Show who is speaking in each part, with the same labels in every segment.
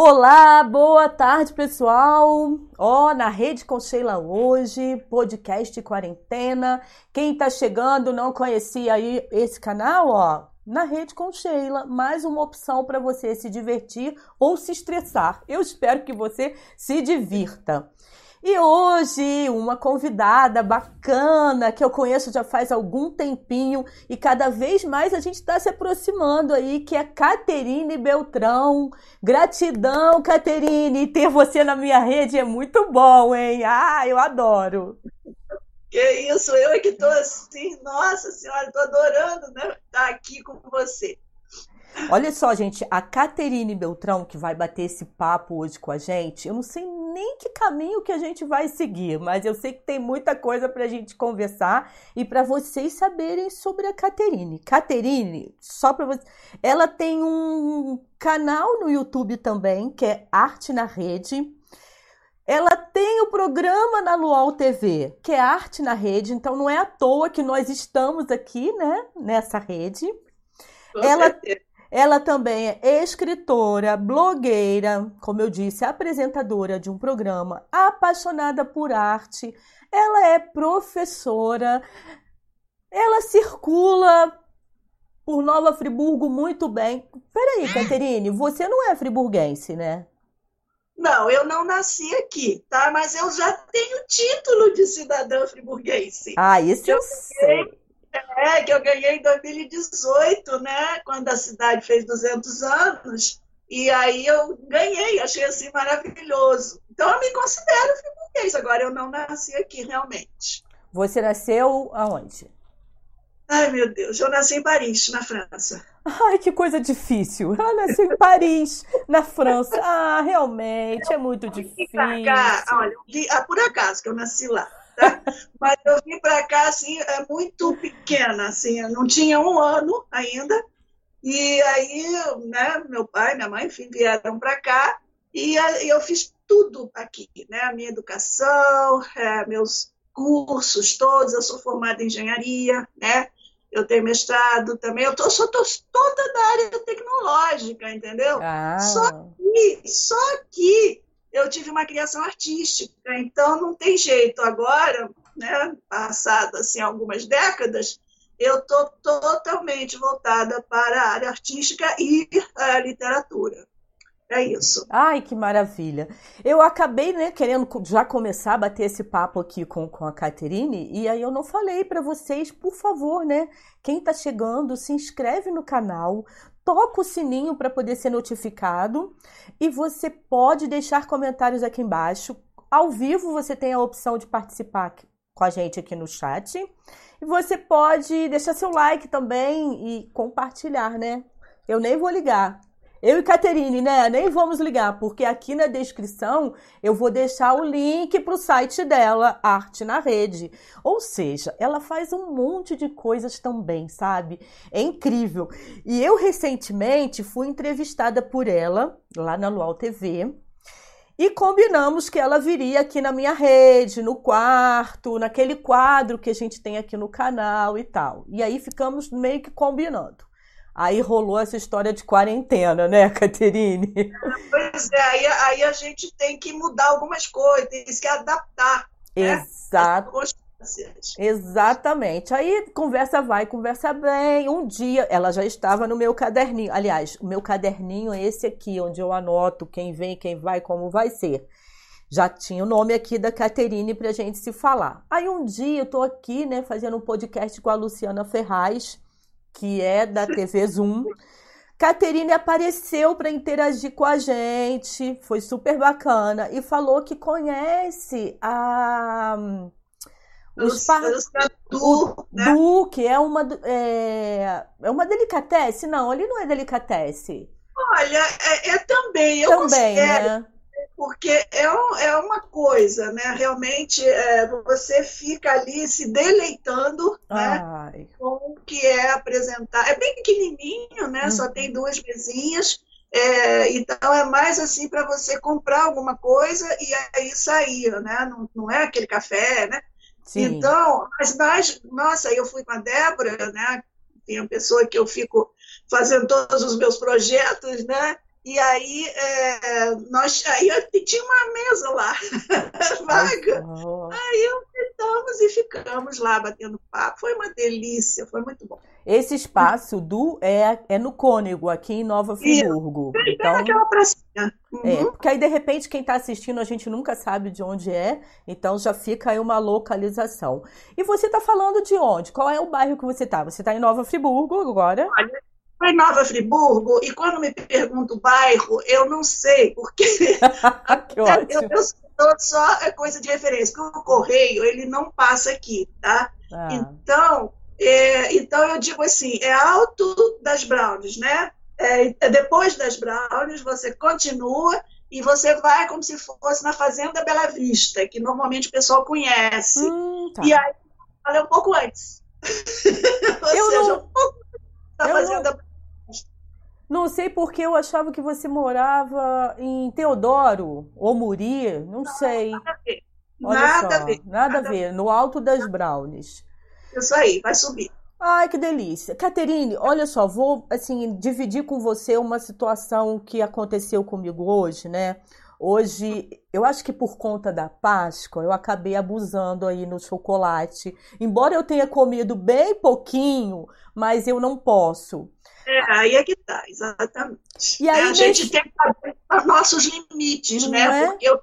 Speaker 1: Olá, boa tarde, pessoal. Ó, oh, na Rede com Sheila hoje, podcast quarentena. Quem tá chegando não conhecia aí esse canal, ó, na Rede com Sheila, mais uma opção para você se divertir ou se estressar. Eu espero que você se divirta. E hoje, uma convidada bacana que eu conheço já faz algum tempinho e cada vez mais a gente está se aproximando aí, que é Caterine Beltrão. Gratidão, Caterine, ter você na minha rede é muito bom, hein? Ah, eu adoro.
Speaker 2: Que isso, eu é que estou assim, nossa senhora, estou adorando né, estar tá aqui com você.
Speaker 1: Olha só, gente, a Caterine Beltrão, que vai bater esse papo hoje com a gente, eu não sei nem que caminho que a gente vai seguir, mas eu sei que tem muita coisa para a gente conversar e para vocês saberem sobre a Caterine. Caterine, só para vocês, ela tem um canal no YouTube também, que é Arte na Rede. Ela tem o programa na Luau TV, que é Arte na Rede, então não é à toa que nós estamos aqui, né, nessa rede. Com ela certeza. Ela também é escritora, blogueira, como eu disse, apresentadora de um programa, apaixonada por arte. Ela é professora. Ela circula por Nova Friburgo muito bem. Peraí, Caterine, você não é friburguense, né?
Speaker 2: Não, eu não nasci aqui, tá? Mas eu já tenho título de cidadã friburguense.
Speaker 1: Ah, isso eu, eu sei.
Speaker 2: É, que eu ganhei em 2018, né? Quando a cidade fez 200 anos. E aí eu ganhei, achei assim maravilhoso. Então eu me considero friburguês. Agora eu não nasci aqui realmente.
Speaker 1: Você nasceu aonde?
Speaker 2: Ai, meu Deus, eu nasci em Paris, na França.
Speaker 1: Ai, que coisa difícil. Ela nasceu em Paris, na França. Ah, realmente, é muito difícil.
Speaker 2: Cá, olha, por acaso que eu nasci lá. Tá? Mas eu vim para cá assim, é muito pequena, assim, eu não tinha um ano ainda. E aí, né, meu pai, minha mãe, enfim, vieram para cá e eu fiz tudo aqui, né? A minha educação, é, meus cursos todos, eu sou formada em engenharia, né? Eu tenho mestrado também, eu tô, sou tô toda da área tecnológica, entendeu?
Speaker 1: Ah.
Speaker 2: Só que, só que eu tive uma criação artística, então não tem jeito. Agora, né, passado assim algumas décadas, eu estou totalmente voltada para a área artística e a literatura. É isso.
Speaker 1: Ai, que maravilha. Eu acabei, né, querendo já começar a bater esse papo aqui com, com a Caterine, e aí eu não falei para vocês, por favor, né? Quem está chegando, se inscreve no canal, toca o sininho para poder ser notificado e você pode deixar comentários aqui embaixo. Ao vivo você tem a opção de participar com a gente aqui no chat. E você pode deixar seu like também e compartilhar, né? Eu nem vou ligar. Eu e Caterine, né? Nem vamos ligar, porque aqui na descrição eu vou deixar o link para o site dela, Arte na Rede. Ou seja, ela faz um monte de coisas também, sabe? É incrível. E eu recentemente fui entrevistada por ela lá na Luau TV. E combinamos que ela viria aqui na minha rede, no quarto, naquele quadro que a gente tem aqui no canal e tal. E aí ficamos meio que combinando. Aí rolou essa história de quarentena, né, Caterine?
Speaker 2: Pois é, aí, aí a gente tem que mudar algumas coisas, tem que adaptar.
Speaker 1: Né? Exato. Exatamente. Aí conversa vai, conversa bem. Um dia ela já estava no meu caderninho. Aliás, o meu caderninho é esse aqui, onde eu anoto quem vem, quem vai, como vai ser. Já tinha o nome aqui da Caterine para a gente se falar. Aí um dia eu estou aqui, né, fazendo um podcast com a Luciana Ferraz que é da TV Zoom. Caterine apareceu para interagir com a gente, foi super bacana e falou que conhece a
Speaker 2: os, par...
Speaker 1: o né? Du, que é uma é, é uma delicatesse, não, ele não é delicatesse.
Speaker 2: Olha, é, é também, eu
Speaker 1: também, né?
Speaker 2: porque é, é uma coisa, né? Realmente é, você fica ali se deleitando né? com que é apresentar. É bem pequenininho, né? Uhum. Só tem duas mesinhas. É, então é mais assim para você comprar alguma coisa e aí sair, né? Não, não é aquele café, né? Sim. Então, mas, mas, nossa, eu fui com a Débora, né? Tem uma pessoa que eu fico fazendo todos os meus projetos, né? E aí, é, nós, aí eu tinha uma mesa lá, vaga. Aí eu sentamos e ficamos lá batendo papo. Foi uma delícia, foi muito bom.
Speaker 1: Esse espaço do é, é no Cônego, aqui em Nova Friburgo.
Speaker 2: Isso. Então, naquela pracinha.
Speaker 1: É, uhum. É, porque aí de repente quem está assistindo a gente nunca sabe de onde é, então já fica aí uma localização. E você está falando de onde? Qual é o bairro que você está? Você está em Nova Friburgo agora?
Speaker 2: Olha, foi Nova Friburgo, e quando me pergunto o bairro, eu não sei, porque
Speaker 1: que ótimo.
Speaker 2: eu, eu sou só é coisa de referência, porque o correio ele não passa aqui, tá? Ah. Então, é, então eu digo assim, é alto das Browns, né? É, é, depois das Browns, você continua e você vai como se fosse na Fazenda Bela Vista, que normalmente o pessoal conhece.
Speaker 1: Hum, tá.
Speaker 2: E aí, é um pouco antes. Ou
Speaker 1: eu
Speaker 2: seja,
Speaker 1: não...
Speaker 2: um pouco da Fazenda
Speaker 1: não... Não sei porque eu achava que você morava em Teodoro ou Muri, não, não sei.
Speaker 2: Nada a ver. Olha nada
Speaker 1: só, a ver. Nada, nada a ver, no alto das Brownies.
Speaker 2: Isso aí, vai subir.
Speaker 1: Ai, que delícia. Caterine, olha só, vou assim dividir com você uma situação que aconteceu comigo hoje, né? Hoje, eu acho que por conta da Páscoa, eu acabei abusando aí no chocolate. Embora eu tenha comido bem pouquinho, mas eu não posso.
Speaker 2: É, aí é que tá, exatamente. E aí, a gente tem que saber os nossos limites, não né? É? Porque eu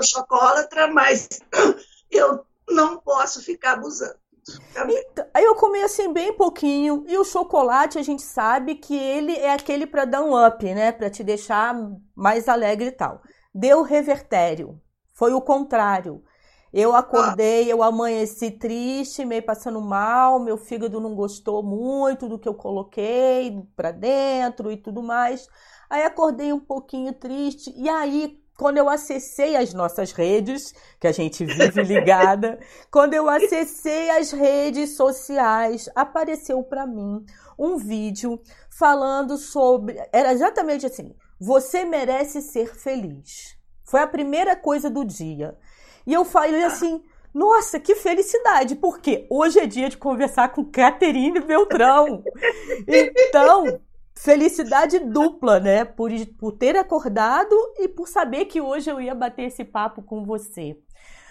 Speaker 2: sou chocolatra, mas eu não posso ficar abusando.
Speaker 1: Então, aí eu comi assim bem pouquinho e o chocolate a gente sabe que ele é aquele para dar um up, né, para te deixar mais alegre e tal. Deu revertério. Foi o contrário. Eu acordei, eu amanheci triste, meio passando mal, meu fígado não gostou muito do que eu coloquei para dentro e tudo mais. Aí acordei um pouquinho triste e aí quando eu acessei as nossas redes, que a gente vive ligada, quando eu acessei as redes sociais, apareceu para mim um vídeo falando sobre, era exatamente assim: você merece ser feliz. Foi a primeira coisa do dia. E eu falei assim: nossa, que felicidade, porque hoje é dia de conversar com Caterine Beltrão. Então, felicidade dupla, né? Por, por ter acordado e por saber que hoje eu ia bater esse papo com você.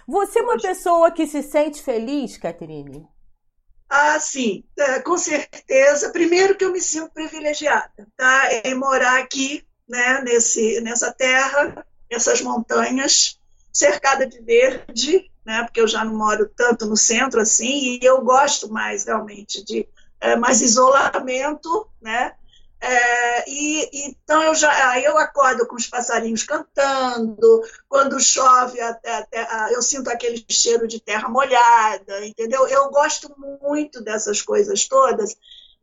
Speaker 1: Você é uma pessoa que se sente feliz, Caterine?
Speaker 2: Ah, sim, é, com certeza. Primeiro que eu me sinto privilegiada, tá? Em morar aqui, né, nesse, nessa terra, essas montanhas, cercada de verde, né, porque eu já não moro tanto no centro assim, e eu gosto mais realmente de é, mais isolamento, né? É, e então eu já aí eu acordo com os passarinhos cantando quando chove até, até, eu sinto aquele cheiro de terra molhada entendeu eu gosto muito dessas coisas todas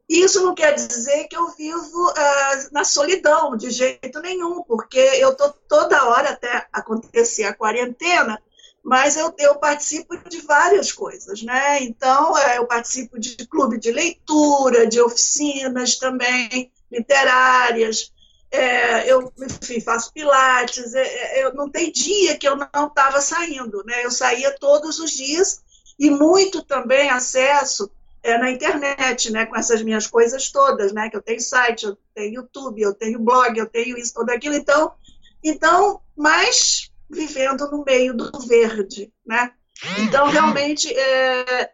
Speaker 2: isso não quer dizer que eu vivo uh, na solidão, de jeito nenhum, porque eu estou toda hora até acontecer a quarentena, mas eu, eu participo de várias coisas, né? Então, é, eu participo de clube de leitura, de oficinas também literárias, é, eu enfim, faço pilates, é, é eu não tem dia que eu não estava saindo, né? Eu saía todos os dias e muito também acesso é, na internet, né, com essas minhas coisas todas, né, que eu tenho site, eu tenho YouTube, eu tenho blog, eu tenho isso, tudo aquilo, então, então, mas vivendo no meio do verde, né? Então, realmente, é,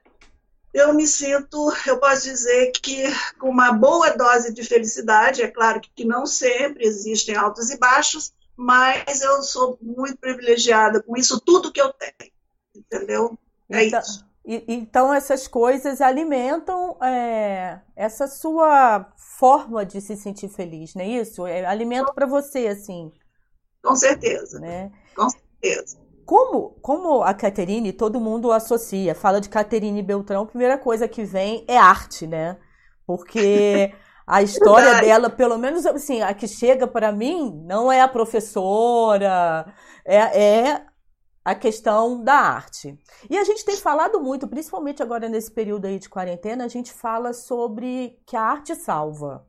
Speaker 2: eu me sinto, eu posso dizer que com uma boa dose de felicidade, é claro que não sempre existem altos e baixos, mas eu sou muito privilegiada com isso tudo que eu tenho, entendeu? É
Speaker 1: então,
Speaker 2: isso.
Speaker 1: E, então, essas coisas alimentam é, essa sua forma de se sentir feliz, não é isso? É alimento para você, assim.
Speaker 2: Com certeza. Né? Com certeza.
Speaker 1: Como, como a Caterine, todo mundo associa, fala de Caterine Beltrão, a primeira coisa que vem é arte, né? Porque a história Verdade. dela, pelo menos assim, a que chega para mim, não é a professora, é, é a questão da arte. E a gente tem falado muito, principalmente agora nesse período aí de quarentena, a gente fala sobre que a arte salva.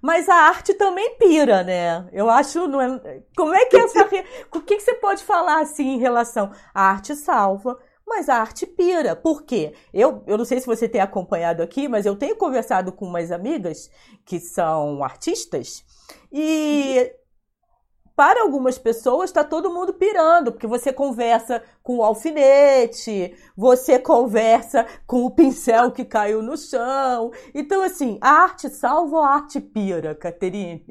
Speaker 1: Mas a arte também pira, né? Eu acho. Não é... Como é que é essa. O que, você pode falar assim em relação? A arte salva, mas a arte pira. Por quê? Eu, eu não sei se você tem acompanhado aqui, mas eu tenho conversado com umas amigas que são artistas e para algumas pessoas está todo mundo pirando, porque você conversa com o alfinete, você conversa com o pincel que caiu no chão. Então, assim, a arte salva ou a arte pira, Caterine?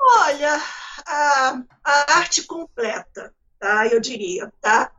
Speaker 2: Olha, a, a arte completa, tá? Eu diria, tá?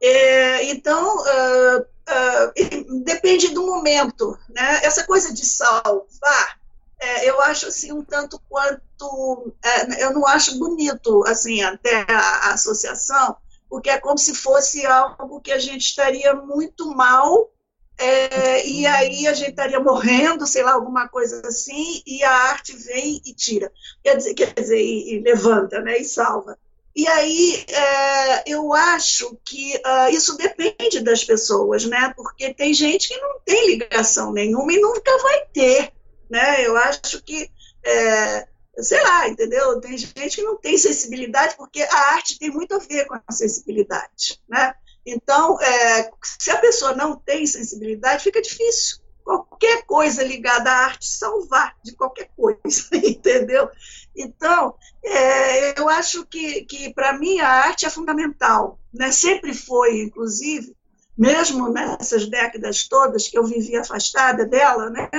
Speaker 2: É, então, uh, uh, depende do momento, né? Essa coisa de salvar é, eu acho assim um tanto quanto é, eu não acho bonito assim até a, a, associação porque é como se fosse algo que a gente estaria muito mal é, e aí a gente estaria morrendo sei lá alguma coisa assim e a arte vem e tira. Quer dizer quer dizer e, e levanta né e salva. E aí é, eu acho que uh, isso depende das pessoas né porque tem gente que não tem ligação nenhuma e nunca vai ter né? Eu acho que, é, sei lá, entendeu? Tem gente que não tem sensibilidade, porque a arte tem muito a ver com a sensibilidade, né? Então, é, se a pessoa não tem sensibilidade, fica difícil. Qualquer coisa ligada à arte salvar de qualquer coisa, entendeu? Então, é, eu acho que, que para mim, a arte é fundamental. Né? Sempre foi, inclusive, mesmo nessas décadas todas que eu vivi afastada dela, né?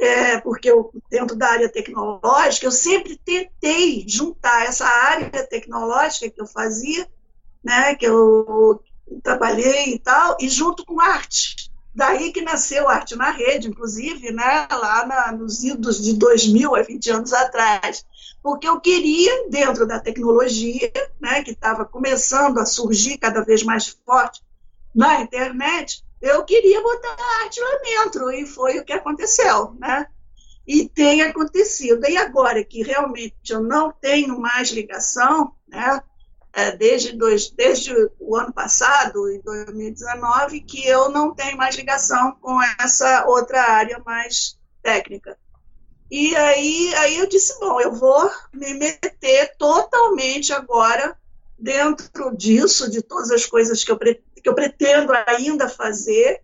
Speaker 2: É, porque eu, dentro da área tecnológica, eu sempre tentei juntar essa área tecnológica que eu fazia, né, que eu trabalhei e tal, e junto com arte. Daí que nasceu Arte na Rede, inclusive, né, lá na, nos idos de 2000, há 20 anos atrás. Porque eu queria, dentro da tecnologia, né, que estava começando a surgir cada vez mais forte na internet, eu queria botar a arte lá dentro, e foi o que aconteceu, né? E tem acontecido. E agora que realmente eu não tenho mais ligação, né? É, desde, dois, desde o ano passado, em 2019, que eu não tenho mais ligação com essa outra área mais técnica. E aí, aí eu disse, bom, eu vou me meter totalmente agora dentro disso, de todas as coisas que eu que eu pretendo ainda fazer.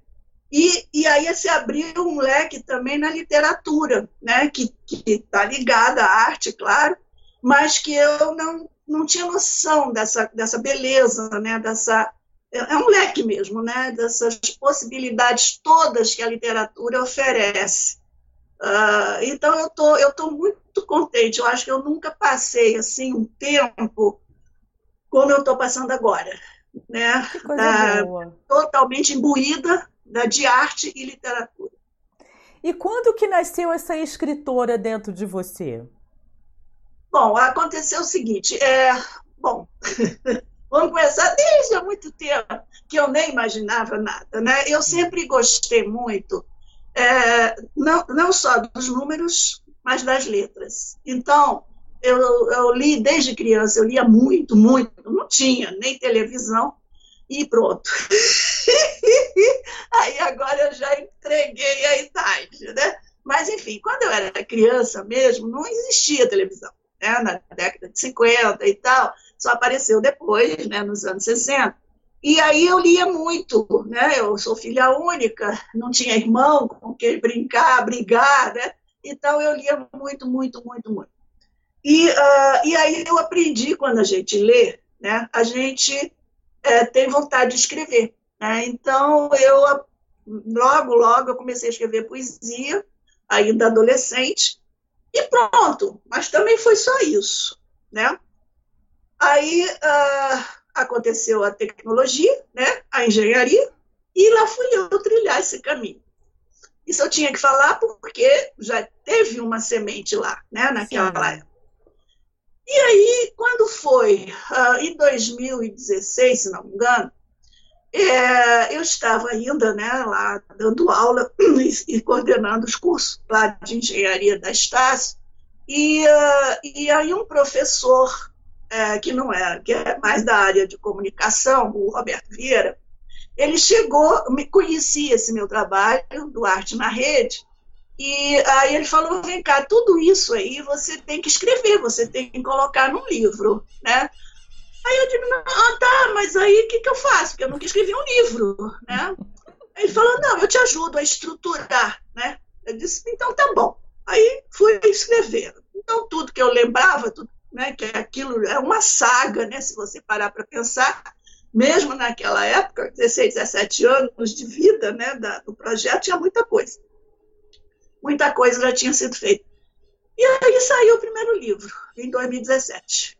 Speaker 2: E, e aí se abriu um leque também na literatura, né, que está ligada à arte, claro, mas que eu não, não tinha noção dessa, dessa beleza, né, dessa, é, é um leque mesmo, né, dessas possibilidades todas que a literatura oferece. Uh, então eu tô, eu tô muito contente. Eu acho que eu nunca passei assim um tempo como eu estou passando agora né, totalmente imbuída da, de arte e literatura.
Speaker 1: E quando que nasceu essa escritora dentro de você?
Speaker 2: Bom, aconteceu o seguinte, é, bom, vamos começar desde há muito tempo, que eu nem imaginava nada, né? Eu sempre gostei muito, é, não, não só dos números, mas das letras. Então, eu, eu li desde criança, eu lia muito, muito, não tinha nem televisão, e pronto. Aí agora eu já entreguei a idade, né? Mas, enfim, quando eu era criança mesmo, não existia televisão, né? Na década de 50 e tal, só apareceu depois, né, nos anos 60. E aí eu lia muito, né? Eu sou filha única, não tinha irmão com quem brincar, brigar, né? Então eu lia muito, muito, muito, muito. E, uh, e aí eu aprendi quando a gente lê, né, a gente é, tem vontade de escrever. Né? Então eu logo, logo eu comecei a escrever poesia, ainda adolescente, e pronto. Mas também foi só isso, né? Aí uh, aconteceu a tecnologia, né? A engenharia, e lá fui eu trilhar esse caminho. Isso eu tinha que falar porque já teve uma semente lá, né? Naquela Sim. época. E aí, quando foi uh, em 2016, se não me engano, é, eu estava ainda né, lá dando aula e, e, coordenando os cursos lá de engenharia da Estácio, e, uh, e aí um professor é, que não é, que é mais da área de comunicação, o Roberto Vieira, ele chegou, me conhecia esse meu trabalho do Arte na Rede, e aí ele falou: vem cá, tudo isso aí você tem que escrever, você tem que colocar num livro, né? Aí eu digo: ah, tá, mas aí o que, que eu faço? Porque eu nunca escrevi um livro, né? Ele falou: não, eu te ajudo a estruturar, né? Eu disse: então tá bom. Aí fui escrever. Então tudo que eu lembrava, tudo, né, que aquilo é uma saga, né, se você parar para pensar, mesmo naquela época, 16, 17 anos de vida né, da, do projeto, tinha muita coisa. Muita coisa já tinha sido feita. E aí saiu o primeiro livro, em 2017.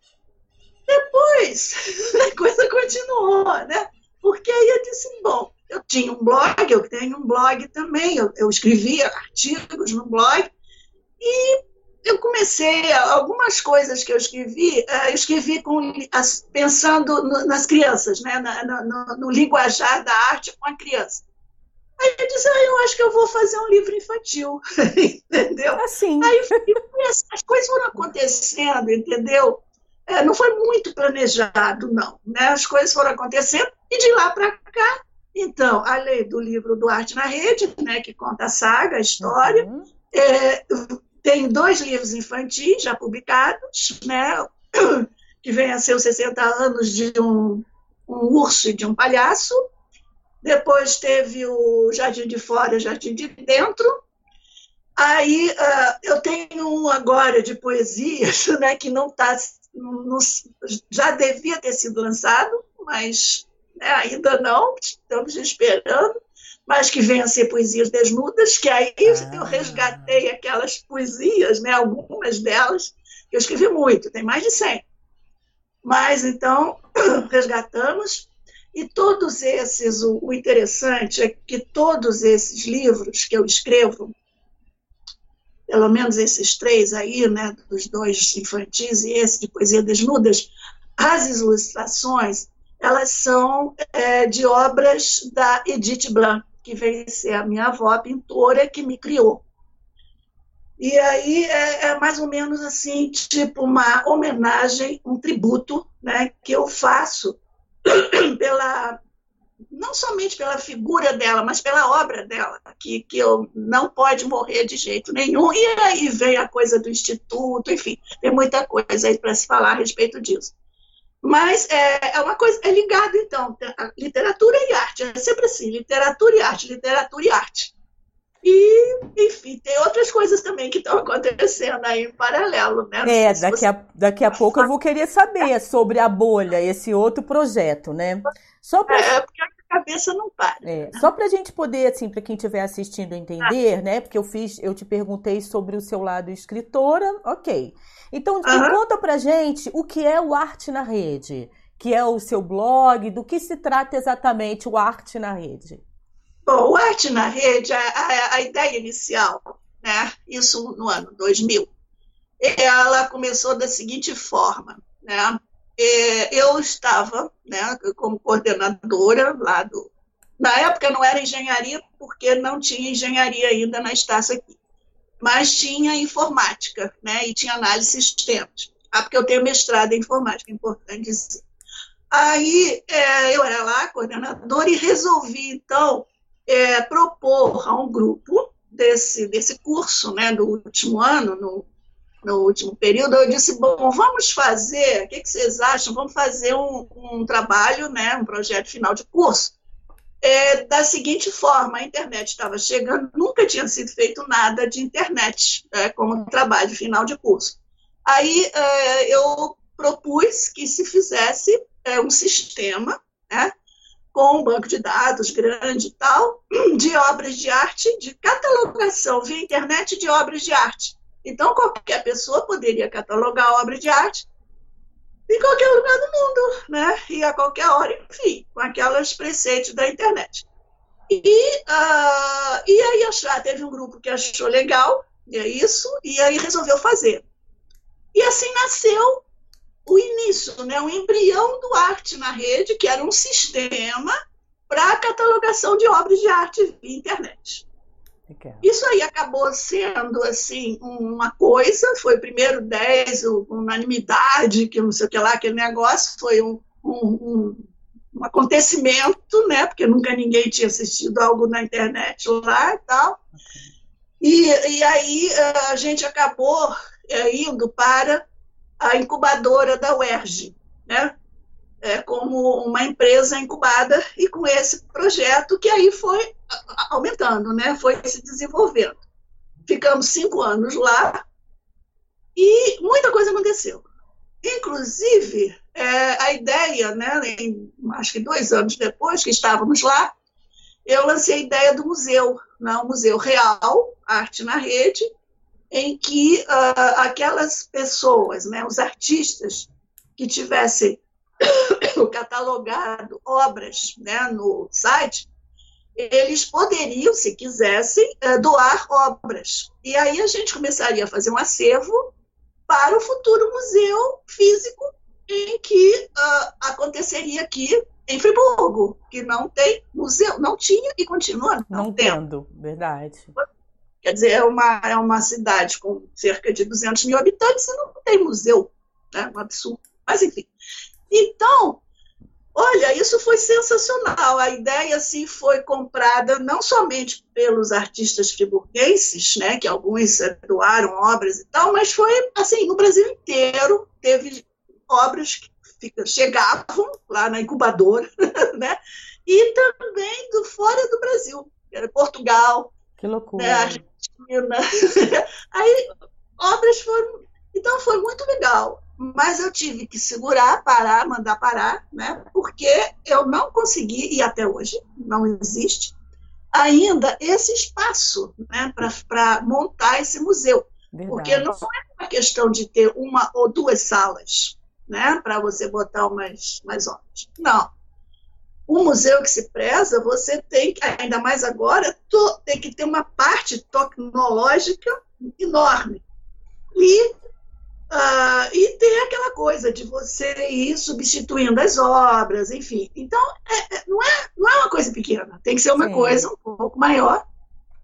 Speaker 2: Depois, a coisa continuou, né? Porque aí eu disse, bom, eu tinha um blog, eu tenho um blog também, eu, eu escrevia artigos no blog, e eu comecei, algumas coisas que eu escrevi, eh, eu escrevi com, pensando nas crianças, né? no, no linguajar da arte com a criança. Aí eu disse, ah, eu acho que eu vou fazer um livro infantil, entendeu?
Speaker 1: Assim.
Speaker 2: Aí as coisas foram acontecendo, entendeu? É, não foi muito planejado, não. Né? As coisas foram acontecendo e de lá para cá, então, além do livro do Arte na Rede, né, que conta a saga, a história, uhum. é, tem dois livros infantis já publicados, né, que vem a ser os 60 anos de um, um urso e de um palhaço. Depois teve o Jardim de Fora e o Jardim de Dentro. Aí uh, eu tenho um agora de poesias, né, que não está. Já devia ter sido lançado, mas né, ainda não, estamos esperando mas que venham a ser poesias desnudas, que aí ah. eu resgatei aquelas poesias, né, algumas delas, que eu escrevi muito, tem mais de 100. Mas então, resgatamos, e todos esses, o, o interessante é que todos esses livros que eu escrevo, pelo menos esses três aí, né, dos dois infantis e esse de poesia desnudas, as ilustrações, elas são é, de obras da Edith Blanc, que veio ser a minha avó, a pintora, que me criou. E aí é, é, mais ou menos assim, tipo uma homenagem, um tributo, né, que eu faço pela não somente pela figura dela, mas pela obra dela, que, que eu não pode morrer de jeito nenhum. E aí vem a coisa do instituto, enfim, tem muita coisa aí para se falar a respeito disso. Mas é, é uma coisa, é ligado, então, literatura e arte. É sempre assim, literatura e arte, literatura e arte. E, enfim, tem outras coisas também que estão acontecendo aí em paralelo, né?
Speaker 1: é, daqui, você... a, daqui a pouco eu vou querer saber sobre a bolha, esse outro projeto, né?
Speaker 2: Só pra... É, porque a cabeça não para.
Speaker 1: É, só para a gente poder, assim, para quem estiver assistindo entender, ah. né? Porque eu fiz, eu te perguntei sobre o seu lado escritora, ok. Então, uhum. conta pra gente o que é o Arte na Rede, que é o seu blog, do que se trata exatamente o Arte na Rede.
Speaker 2: Bom, o Arte na Rede, a, a, a ideia inicial, né, isso no ano 2000, ela começou da seguinte forma, né, eu estava né, como coordenadora lá do. Na época não era engenharia, porque não tinha engenharia ainda na Estácio aqui mas tinha informática, né? E tinha análise de sistemas. Ah, porque eu tenho mestrado em informática, é importante dizer. Aí é, eu era lá coordenadora e resolvi, então, é, propor a um grupo desse, desse curso, né, do último ano, no, no último período, eu disse, bom, vamos fazer, o que, que vocês acham? Vamos fazer um, um trabalho, né, um projeto final de curso, é, da seguinte forma: a internet estava chegando, nunca tinha sido feito nada de internet é, como trabalho final de curso. Aí é, eu propus que se fizesse é, um sistema né, com um banco de dados grande e tal, de obras de arte, de catalogação via internet de obras de arte. Então, qualquer pessoa poderia catalogar obras de arte em qualquer lugar do mundo, né? E a qualquer hora, enfim, com aquelas preceitos da internet. E, uh, e aí achar, teve um grupo que achou legal, é isso, e aí resolveu fazer. E assim nasceu o início, né, o embrião do arte na rede, que era um sistema para catalogação de obras de arte via internet. Isso aí acabou sendo assim uma coisa, foi primeiro 10, unanimidade, que não sei o que lá, aquele negócio, foi um, um, um, acontecimento, né? Porque nunca ninguém tinha assistido algo na internet lá e tal. E, e aí a gente acabou é, indo para a incubadora da UERJ, né? é, como uma empresa incubada e com esse projeto que aí foi aumentando, né? foi se desenvolvendo. Ficamos cinco anos lá e muita coisa aconteceu. inclusive, é, a ideia, né, em, acho que dois anos depois que estávamos lá, eu lancei a ideia do museu, né, museu real, arte na rede, em que uh, aquelas pessoas, né, os artistas que tivessem catalogado obras né, no site, eles poderiam, se quisessem, eh, doar obras. E aí a gente começaria a fazer um acervo para o futuro museu físico em que uh, aconteceria aqui em Friburgo, que não tem museu, não tinha e continua
Speaker 1: não, não tendo. Verdade.
Speaker 2: Quer dizer, é uma, é uma cidade com cerca de 200 mil habitantes e não tem museu. Né? Um absurdo. Mas, enfim. Então, olha, isso foi sensacional. A ideia, assim, foi comprada não somente pelos artistas friburguenses, né, que alguns doaram obras e tal, mas foi, assim, no Brasil inteiro teve obras que chegavam lá na incubadora, né, e também do fora do Brasil, Portugal,
Speaker 1: que loucura.
Speaker 2: Né, Argentina. Aí, obras foram. Então, foi muito legal mas eu tive que segurar, parar, mandar parar, né? Porque eu não consegui, e até hoje não existe, ainda esse espaço né, para montar esse museu. Verdade. Porque não é uma questão de ter uma ou duas salas né, para você botar umas, umas obras. Não. Um museu que se preza, você tem que, ainda mais agora, tem que ter uma parte tecnológica enorme. E Uh, e tem aquela coisa de você ir substituindo as obras, enfim. Então, é, é, não, é, não é uma coisa pequena, tem que ser uma Sim. coisa um pouco maior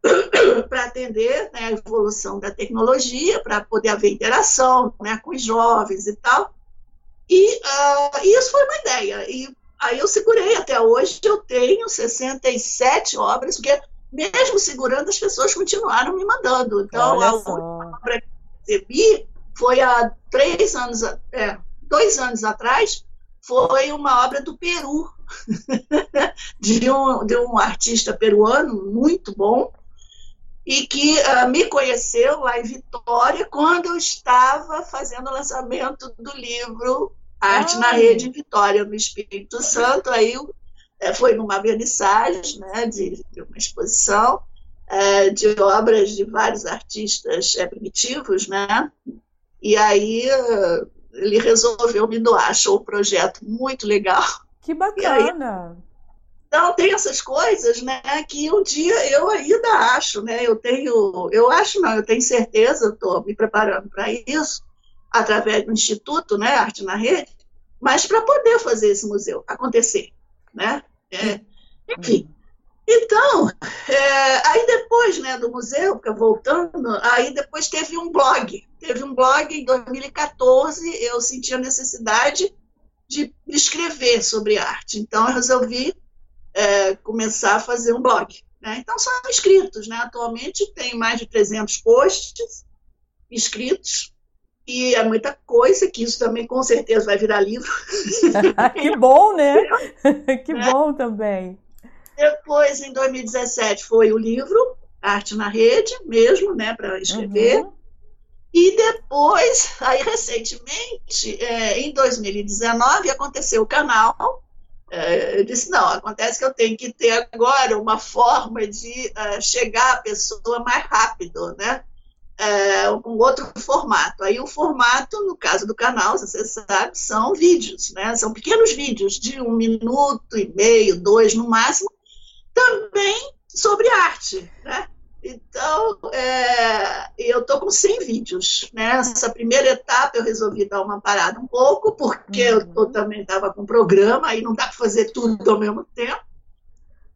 Speaker 2: para atender né, a evolução da tecnologia, para poder haver interação né, com os jovens e tal. E uh, isso foi uma ideia. E aí eu segurei até hoje, eu tenho 67 obras, porque mesmo segurando, as pessoas continuaram me mandando. Então, Olha a última obra que eu recebi foi há três anos, é, dois anos atrás, foi uma obra do Peru, de, um, de um artista peruano muito bom, e que uh, me conheceu lá em Vitória quando eu estava fazendo o lançamento do livro Arte na Rede em Vitória, no Espírito Santo. Aí é, foi numa vernissage né, de, de uma exposição é, de obras de vários artistas é, primitivos, né, e aí ele resolveu me doar, achou o projeto muito legal.
Speaker 1: Que bacana! Aí,
Speaker 2: então tem essas coisas, né, que um dia eu ainda acho, né, eu tenho, eu acho não, eu tenho certeza, estou me preparando para isso, através do Instituto, né, Arte na Rede, mas para poder fazer esse museu acontecer, né, é, enfim. Então, é, aí depois né, do museu, voltando, aí depois teve um blog. Teve um blog em 2014, eu senti a necessidade de escrever sobre arte. Então, eu resolvi é, começar a fazer um blog. Né? Então, são escritos. Né? Atualmente, tem mais de 300 posts escritos. E é muita coisa, que isso também com certeza vai virar livro.
Speaker 1: que bom, né? que é. bom também.
Speaker 2: Depois, em 2017, foi o livro Arte na Rede, mesmo, né, para escrever. Uhum. E depois, aí recentemente, é, em 2019, aconteceu o canal. É, eu disse: não, acontece que eu tenho que ter agora uma forma de uh, chegar à pessoa mais rápido, né? É, um outro formato. Aí o formato, no caso do canal, você sabe, são vídeos, né? São pequenos vídeos de um minuto e meio, dois no máximo, também sobre arte, né? Então, é, eu estou com 100 vídeos. Né? Essa primeira etapa eu resolvi dar uma parada um pouco, porque uhum. eu, eu também estava com programa, aí não dá para fazer tudo ao mesmo tempo.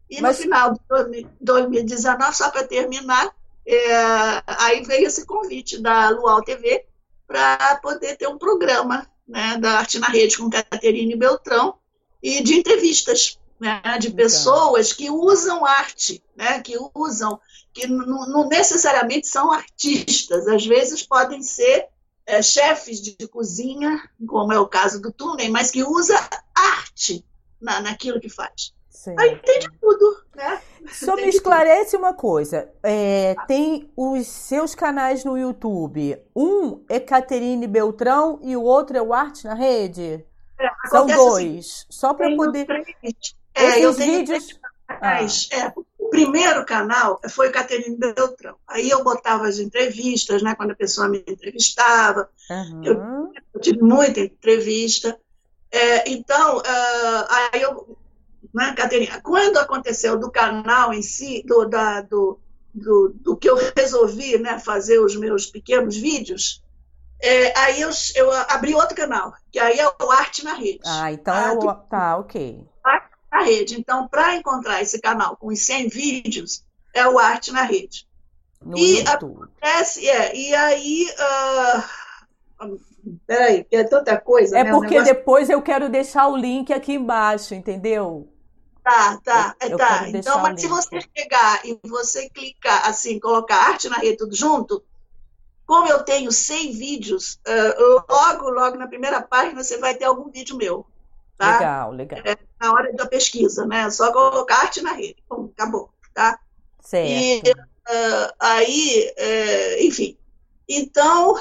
Speaker 2: E Mas... no final de 2019, só para terminar, é, aí veio esse convite da Luau TV para poder ter um programa né, da Arte na Rede com Caterine Beltrão e de entrevistas né, de pessoas que usam arte, né, que usam, que não, necessariamente são artistas, às vezes podem ser é, chefes de, de, cozinha, como é o caso do Tunen, mas que usa arte na, naquilo que faz. Certo. Aí tem de tudo, né?
Speaker 1: Só tem me esclarece uma coisa. É, tem os seus canais no YouTube. Um é Caterine Beltrão e o outro é o Arte na Rede? É, São dois. Assim, Só para poder.
Speaker 2: É, Esses vídeos. Canais, ah. é, o primeiro canal foi Caterine Beltrão. Aí eu botava as entrevistas, né? Quando a pessoa me entrevistava. Uhum. Eu, eu, tive muita entrevista. É, então, uh, aí eu né, Caterina? Quando aconteceu do canal em si, do, da, do, do, do que eu resolvi né, fazer os meus pequenos vídeos, é, aí eu, eu abri outro canal, que aí é o Arte na Rede.
Speaker 1: Ah, então é o... Tá, ok.
Speaker 2: Arte na Rede. Então, para encontrar esse canal com os 100 vídeos, é o Arte na Rede.
Speaker 1: No e YouTube.
Speaker 2: acontece, é, e aí... Uh, peraí, que é tanta coisa.
Speaker 1: É
Speaker 2: né,
Speaker 1: porque negócio... depois eu quero deixar o link aqui embaixo, entendeu?
Speaker 2: Tá, tá, eu, eu tá. Então, mas se você chegar e você clicar assim, colocar arte na rede tudo junto, como eu tenho 100 vídeos, uh, logo, logo na primeira página você vai ter algum vídeo meu. Tá?
Speaker 1: Legal, legal. É,
Speaker 2: na hora da pesquisa, né? É só colocar arte na rede. Bom, acabou, tá?
Speaker 1: Certo.
Speaker 2: E uh, aí, uh, enfim. Então,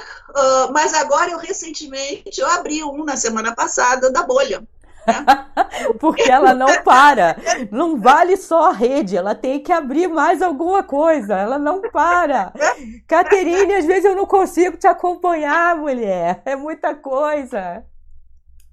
Speaker 2: mas agora eu recentemente, eu abri um na semana passada da bolha.
Speaker 1: Porque ela não para. Não vale só a rede, ela tem que abrir mais alguma coisa. Ela não para. Caterine, às vezes eu não consigo te acompanhar, mulher. É muita coisa.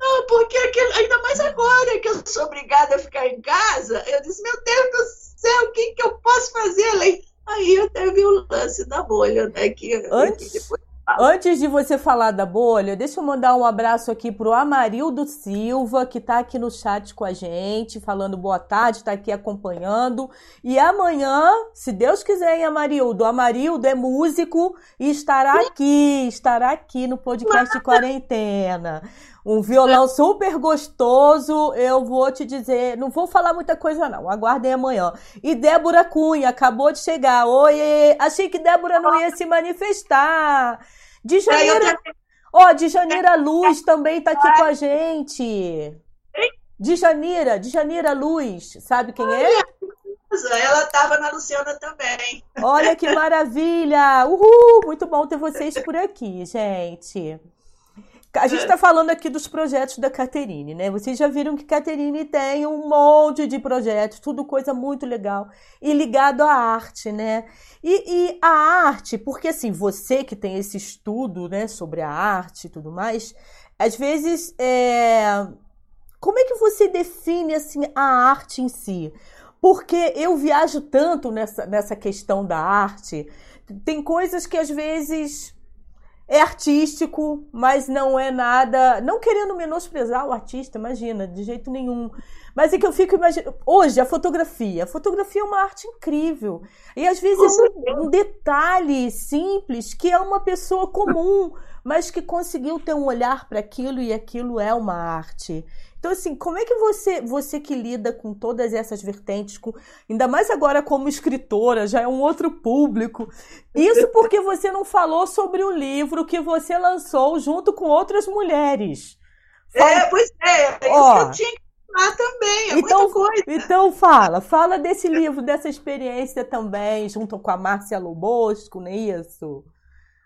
Speaker 2: Ah, porque ainda mais agora que eu sou obrigada a ficar em casa, eu disse, meu Deus do céu, o que, que eu posso fazer? Aí eu teve o lance da bolha, né? Que,
Speaker 1: Antes... que depois Antes de você falar da bolha, deixa eu mandar um abraço aqui pro Amarildo Silva, que está aqui no chat com a gente, falando boa tarde, está aqui acompanhando. E amanhã, se Deus quiser, hein, Amarildo? Amarildo é músico e estará aqui, estará aqui no podcast de quarentena. Um violão super gostoso, eu vou te dizer, não vou falar muita coisa não, aguardem amanhã. E Débora Cunha acabou de chegar. Oi, achei que Débora não ia se manifestar. De Janeiro, ó, de Janeira Luz também tá aqui com a gente. De Janeira, de Janeira Luz, sabe quem é?
Speaker 2: Ela estava na Luciana também.
Speaker 1: Olha que maravilha! Uhul! Muito bom ter vocês por aqui, gente. A gente está falando aqui dos projetos da Caterine, né? Vocês já viram que Caterine tem um monte de projetos, tudo coisa muito legal e ligado à arte, né? E, e, a arte, porque assim, você que tem esse estudo, né, sobre a arte e tudo mais, às vezes, é... como é que você define assim a arte em si? Porque eu viajo tanto nessa, nessa questão da arte, tem coisas que às vezes é artístico, mas não é nada. Não querendo menosprezar o artista, imagina, de jeito nenhum. Mas é que eu fico imaginando. Hoje, a fotografia. A fotografia é uma arte incrível. E às vezes é um, um detalhe simples que é uma pessoa comum, mas que conseguiu ter um olhar para aquilo e aquilo é uma arte. Então, assim, como é que você, você que lida com todas essas vertentes, com, ainda mais agora como escritora, já é um outro público. Isso porque você não falou sobre o livro que você lançou junto com outras mulheres.
Speaker 2: Fala... É, pois é, é Ó, isso que eu tinha que falar também, é então, muita coisa.
Speaker 1: Então fala, fala desse livro, dessa experiência também, junto com a Márcia Lobosco, não é isso?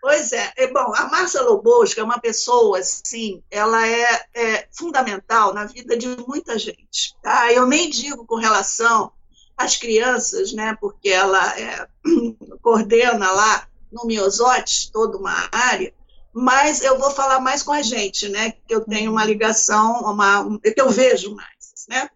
Speaker 2: Pois é. é bom, a Márcia Lobosca é uma pessoa, assim, ela é, é, fundamental na vida de muita gente. Tá? Eu nem digo com relação às crianças, né, porque ela é, coordena lá no Miosotes toda uma área, mas eu vou falar mais com a gente, né, que eu tenho uma ligação, uma, que eu vejo mais, né.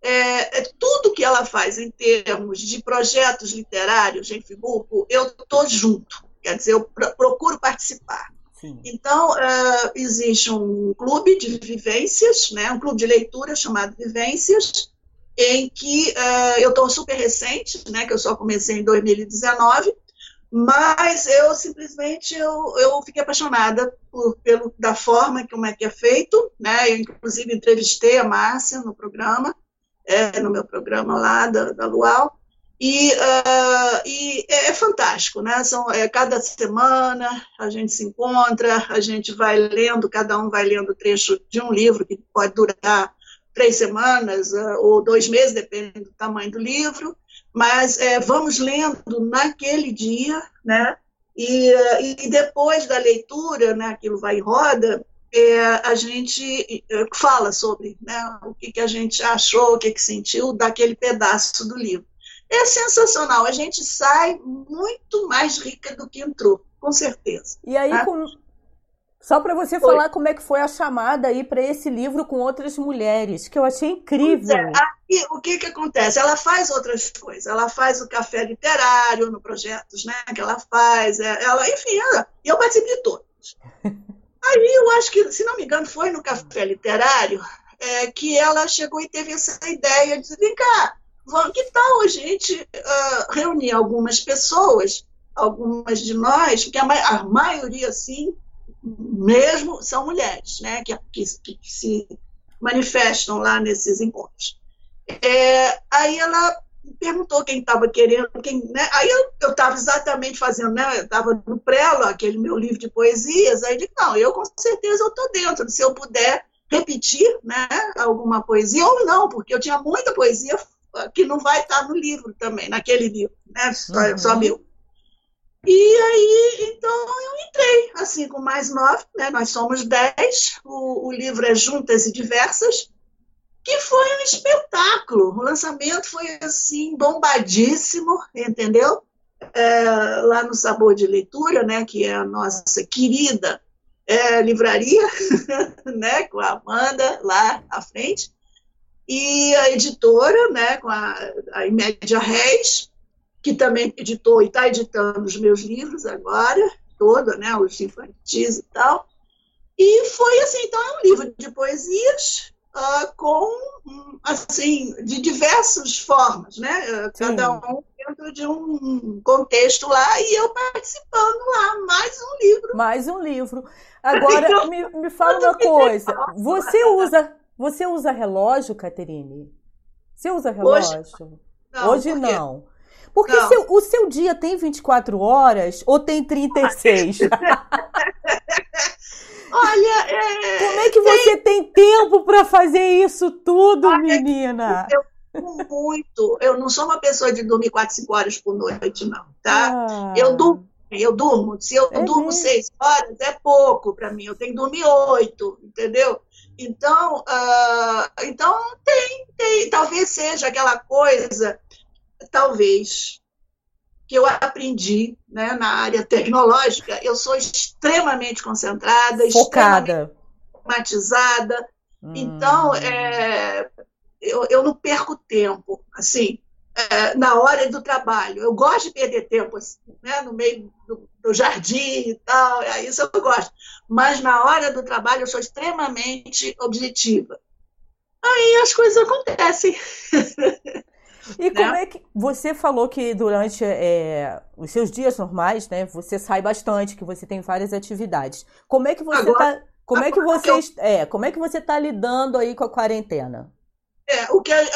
Speaker 2: É, é, tudo que ela faz em termos de projetos literários em Friburgo, eu estou junto quer dizer, eu procuro participar. Sim. Então, uh, existe um clube de vivências, né, um clube de leitura chamado Vivências, em que uh, eu estou super recente, né, que eu só comecei em 2019, mas eu simplesmente eu, eu fiquei apaixonada por, pelo, da forma como é que é feito, né, eu inclusive entrevistei a Márcia no programa, é, no meu programa lá da, da Luau, e, uh, e é, é, fantástico, né? São, é, cada semana a gente se encontra, a gente vai lendo, cada um vai lendo trecho de um livro que pode durar três semanas uh, ou dois meses, depende do tamanho do livro, mas é, vamos lendo naquele dia, né? E, e depois da leitura, né, aquilo vai em roda, é, a gente fala sobre né, o que, que a gente achou, o que, que sentiu daquele pedaço do livro. É sensacional, a gente sai muito mais rica do que entrou, com certeza.
Speaker 1: E aí, tá? com... só para você foi. falar como é que foi a chamada aí para esse livro com outras mulheres, que eu achei incrível. É,
Speaker 2: aqui, o que, que acontece? Ela faz outras coisas, ela faz o café literário no projetos né, que ela faz, é, ela, enfim, ela, eu participo de todos. Aí eu acho que, se não me engano, foi no café literário é, que ela chegou e teve essa ideia de vem cá, vamos, que tal a gente uh, reunir algumas pessoas, algumas de nós, porque a, a maioria, sim, mesmo são mulheres, né, que, que, que se manifestam lá nesses encontros. É, aí ela perguntou quem estava querendo, quem, né? Aí eu estava exatamente fazendo, né? Eu estava no Prelo, aquele meu livro de poesias, aí disse, não, eu com certeza eu estou dentro, se eu puder repetir né, alguma poesia, ou não, porque eu tinha muita poesia que não vai estar no livro também, naquele livro, né? Só, uhum. só meu. E aí, então, eu entrei, assim, com mais nove, né? Nós somos dez, o, o livro é Juntas e Diversas, que foi um espetáculo. O lançamento foi assim bombadíssimo, entendeu? É, lá no Sabor de Leitura, né, que é a nossa querida é, livraria, né, com a Amanda lá à frente, e a editora, né, com a, a Imédia Reis, que também editou e está editando os meus livros agora, toda, né, os infantis e tal. E foi assim, então é um livro de poesias uh, com, assim, de diversas formas, né? Cada um dentro de um contexto lá e eu participando lá, mais um livro.
Speaker 1: Mais um livro. Agora, me, me fala uma coisa, você usa, você usa relógio, Caterine? Você usa relógio? Hoje não. Hoje não. Porque não. Seu, o seu dia tem 24 horas ou tem 36?
Speaker 2: Olha, é...
Speaker 1: como é que você tem tempo para fazer isso tudo, Olha, menina?
Speaker 2: Eu durmo muito. Eu não sou uma pessoa de dormir 4, 5 horas por noite, não, tá? Ah. Eu durmo. Eu durmo. Se eu é durmo mesmo? seis horas, é pouco para mim. Eu tenho que dormir oito, entendeu? Então, uh, então tem, tem, talvez seja aquela coisa, talvez, que eu aprendi né, na área tecnológica, eu sou extremamente concentrada,
Speaker 1: focada,
Speaker 2: automatizada. Hum. Então, é, eu, eu não perco tempo, assim, é, na hora do trabalho. Eu gosto de perder tempo, assim, né, no meio do, do jardim e tal, é, isso eu gosto. Mas na hora do trabalho eu sou extremamente objetiva. Aí as coisas acontecem.
Speaker 1: E né? como é que você falou que durante é, os seus dias normais, né, você sai bastante, que você tem várias atividades. Como é que você está? Como é que você eu... é? Como é que você está lidando aí com a quarentena?
Speaker 2: É, o que é,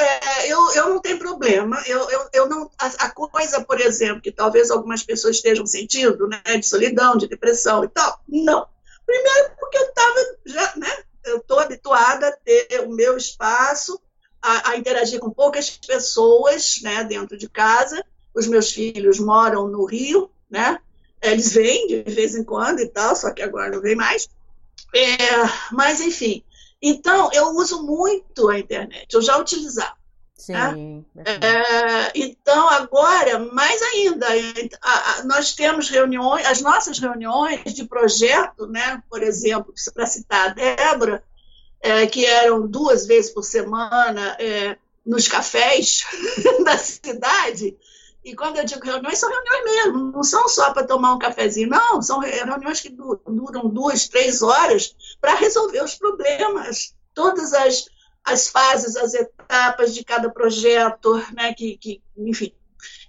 Speaker 2: eu, eu não tenho problema. Eu, eu, eu não a, a, coisa, por exemplo, que talvez algumas pessoas estejam sentindo, né, de solidão, de depressão e tal. Não. Primeiro porque eu estava já, né? Eu estou habituada a ter o meu espaço a, a, interagir com poucas pessoas né, dentro de casa. Os meus filhos moram no Rio, né? Eles vêm de vez em quando e tal, só que agora não vem mais. É, mas, enfim. Então, eu uso muito a internet, eu já utilizava. Sim. Né? É, então, agora, mais ainda, nós temos reuniões, as nossas reuniões de projeto, né, por exemplo, para citar a Débora, é, que eram duas vezes por semana é, nos cafés da cidade. E quando eu digo reuniões, são reuniões mesmo, não são só para tomar um cafezinho, não, são reuniões que duram duas, três horas para resolver os problemas, todas as, as fases, as etapas de cada projeto, né, que, que enfim.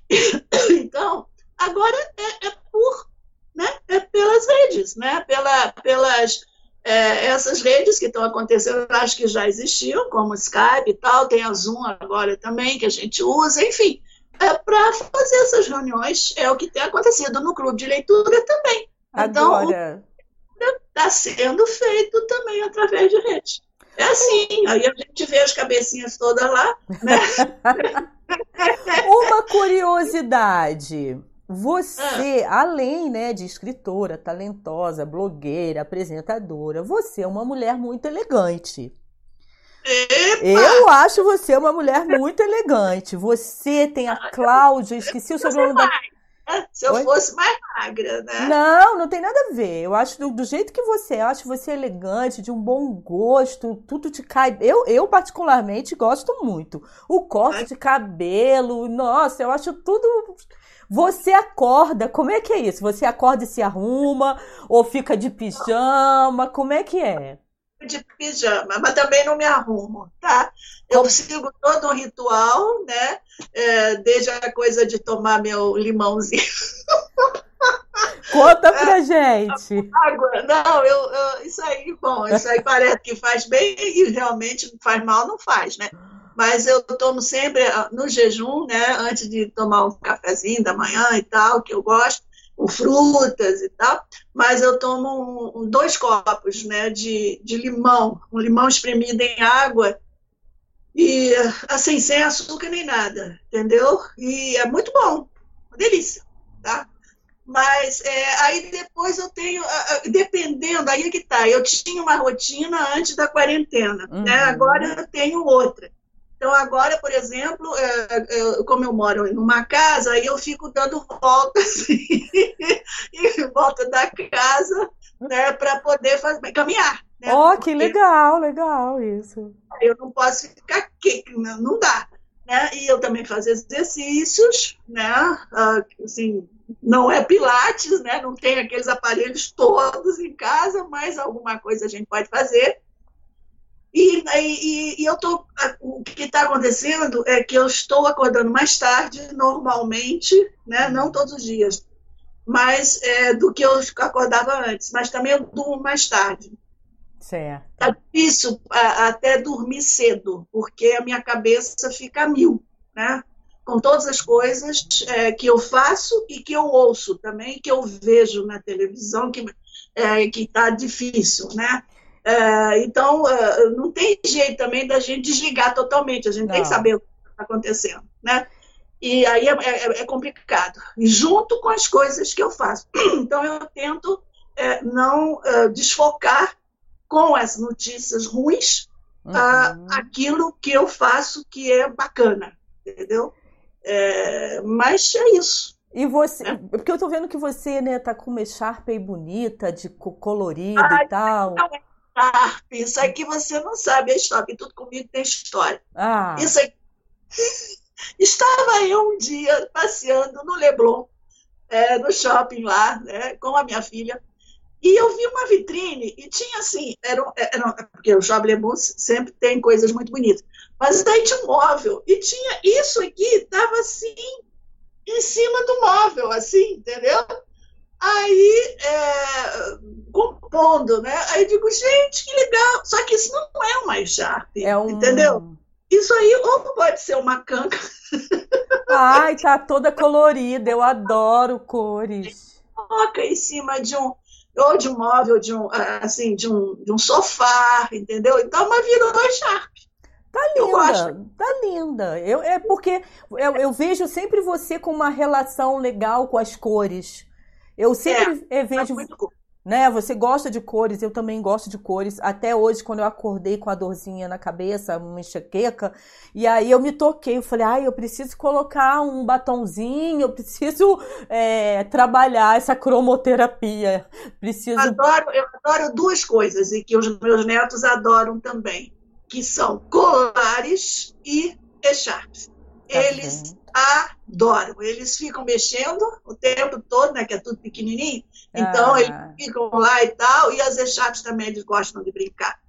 Speaker 2: Então, agora é, é por, né, é pelas redes, né, pela, pelas é, essas redes que estão acontecendo, acho que já existiam, como Skype e tal, tem a Zoom agora também, que a gente usa, enfim, é, para fazer essas reuniões, é o que tem acontecido no clube de leitura também. Então, agora... está sendo feito também através de redes. É assim, aí a gente vê as cabecinhas todas lá, né?
Speaker 1: Uma curiosidade. Você, ah. além né, de escritora, talentosa, blogueira, apresentadora, você é uma mulher muito elegante.
Speaker 2: Epa!
Speaker 1: Eu acho você uma mulher muito elegante. Você tem a ah, Cláudia, esqueci o sobrenome da.
Speaker 2: Se eu Oi? fosse mais magra, né?
Speaker 1: Não, não tem nada a ver. Eu acho do, do, jeito que você é, eu acho você elegante, de um bom gosto, tudo te cai. Eu, eu particularmente gosto muito. O corte de cabelo, nossa, eu acho tudo. Você acorda, como é que é isso? Você acorda e se arruma ou fica de pijama? Como é que é?
Speaker 2: De pijama, mas também não me arrumo, tá? Eu sigo todo um ritual, né? É, desde a coisa de tomar meu limãozinho.
Speaker 1: Conta pra é, gente.
Speaker 2: Água. Não, eu, eu, isso aí, bom, isso aí parece que faz bem e realmente faz mal, não faz, né? Mas eu tomo sempre ah, no jejum, né? Antes de tomar um cafezinho da manhã e tal, que eu gosto com frutas e tal, mas eu tomo um, dois copos né, de, de limão, um limão espremido em água, e assim, sem açúcar nem nada, entendeu? E é muito bom, uma delícia, tá? Mas é, aí depois eu tenho, dependendo, aí é que tá, eu tinha uma rotina antes da quarentena, né? uhum. né? Agora eu tenho outra. Então, agora, por exemplo, é, é, como eu moro em uma casa, aí eu fico dando voltas em volta da casa né, para poder fazer, caminhar. Né,
Speaker 1: oh, que legal, legal isso.
Speaker 2: Eu não posso ficar aqui, não dá. Né? E eu também faço exercícios, né? Ah, assim, não é pilates, né? Não tem aqueles aparelhos todos em casa, mas alguma coisa a gente pode fazer. E, e, e eu tô, o que está acontecendo é que eu estou acordando mais tarde, normalmente, né? não todos os dias, mas é, do que eu acordava antes, mas também eu durmo mais tarde.
Speaker 1: Certo.
Speaker 2: É difícil até dormir cedo, porque a minha cabeça fica a mil, né? Com todas as coisas é, que eu faço e que eu ouço também, que eu vejo na televisão, que é, está difícil, né? É, então, é, não tem jeito também da gente desligar totalmente, a gente não. tem que saber o que está acontecendo, né? E aí é, é, é, complicado. Junto com as coisas que eu faço. Então, eu tento é, não é, desfocar com as notícias ruins uhum. aquilo que eu faço que é bacana, entendeu? mas é isso.
Speaker 1: E você, porque eu tô vendo que você, né, tá com uma echarpe bonita, de colorido Ai, e tal. Não,
Speaker 2: Sharp, isso aqui você não sabe a história, tudo comigo tem história.
Speaker 1: Ah.
Speaker 2: Isso aqui. Estava eu um dia passeando no Leblon, é, no shopping lá, né, com a minha filha, e eu vi uma vitrine e tinha assim, era, era, porque o shopping Leblon sempre tem coisas muito bonitas, mas aí tinha um móvel, e tinha isso aqui, estava assim, em cima do móvel, assim, entendeu? Aí, é, compondo, né? Aí digo, gente, que legal. Só que isso não é uma Sharp, é um... entendeu? Isso aí ou pode ser uma canca.
Speaker 1: Ai, tá toda colorida, eu adoro cores.
Speaker 2: Coloca em cima de um, ou de um móvel, de um, assim, de um, de um sofá, entendeu? Então, uma virou Sharp.
Speaker 1: Tá linda, tá linda. Eu, é porque eu, eu vejo sempre você com uma relação legal com as cores. Eu sempre é, vejo. Tá né? Você gosta de cores, eu também gosto de cores. Até hoje, quando eu acordei com a dorzinha na cabeça, uma enxaqueca, e aí eu me toquei, eu falei, ai, eu preciso colocar um batonzinho, eu preciso é, trabalhar essa cromoterapia. Preciso.
Speaker 2: Eu adoro, eu adoro duas coisas, e que os meus netos adoram também, que são colares e echarpes. Tá Eles adoram. Eles ficam mexendo o tempo todo, né? Que é tudo pequenininho. Então, ah. eles ficam lá e tal. E as echarpes também eles gostam de brincar.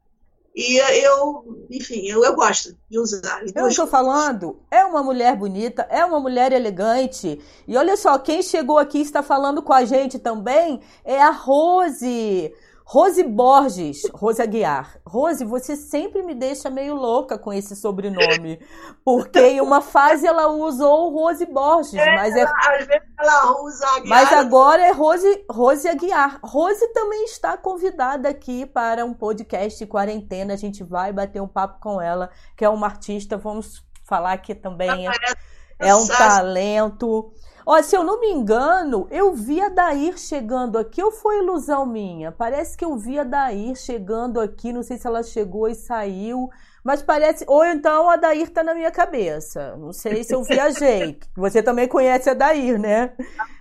Speaker 2: E eu, enfim, eu, eu gosto de usar.
Speaker 1: Eu estou falando, é uma mulher bonita, é uma mulher elegante. E olha só, quem chegou aqui está falando com a gente também é a Rose. Rose Borges, Rose Aguiar. Rose, você sempre me deixa meio louca com esse sobrenome. Porque em uma fase ela usou Rose Borges, é, mas é.
Speaker 2: Às vezes ela usa
Speaker 1: Aguiar. Mas agora é Rose, Rose Aguiar. Rose também está convidada aqui para um podcast quarentena. A gente vai bater um papo com ela, que é uma artista, vamos falar que também é, é um talento. Olha, se eu não me engano, eu vi a Dair chegando aqui ou foi ilusão minha? Parece que eu vi a Dair chegando aqui, não sei se ela chegou e saiu, mas parece. Ou então a Dair tá na minha cabeça. Não sei se eu viajei. Você também conhece a Dair, né?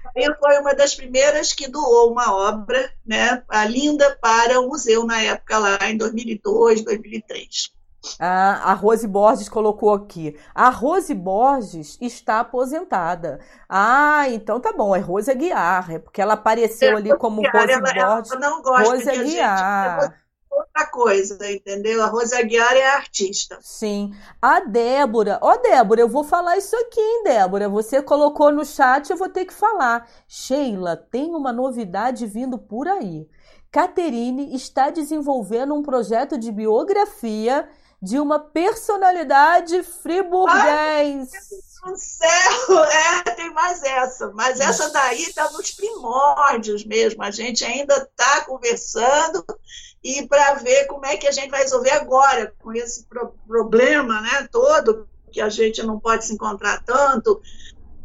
Speaker 2: A Dair foi uma das primeiras que doou uma obra, né, a linda, para o museu na época lá, em 2002, 2003.
Speaker 1: Ah, a Rose Borges colocou aqui. A Rose Borges está aposentada. Ah, então tá bom. É Rose Aguiar. É porque ela apareceu é, ali como Rose
Speaker 2: ela,
Speaker 1: Borges.
Speaker 2: Ela não gosta Rose Aguiar. Gente, outra coisa, entendeu? A Rose Aguiar é artista.
Speaker 1: Sim. A Débora. Ó, oh, Débora, eu vou falar isso aqui, hein, Débora? Você colocou no chat, eu vou ter que falar. Sheila, tem uma novidade vindo por aí. Caterine está desenvolvendo um projeto de biografia de uma personalidade friburguense.
Speaker 2: No céu, é, tem mais essa, mas essa daí está nos primórdios mesmo. A gente ainda está conversando e para ver como é que a gente vai resolver agora com esse pro problema, né, todo que a gente não pode se encontrar tanto,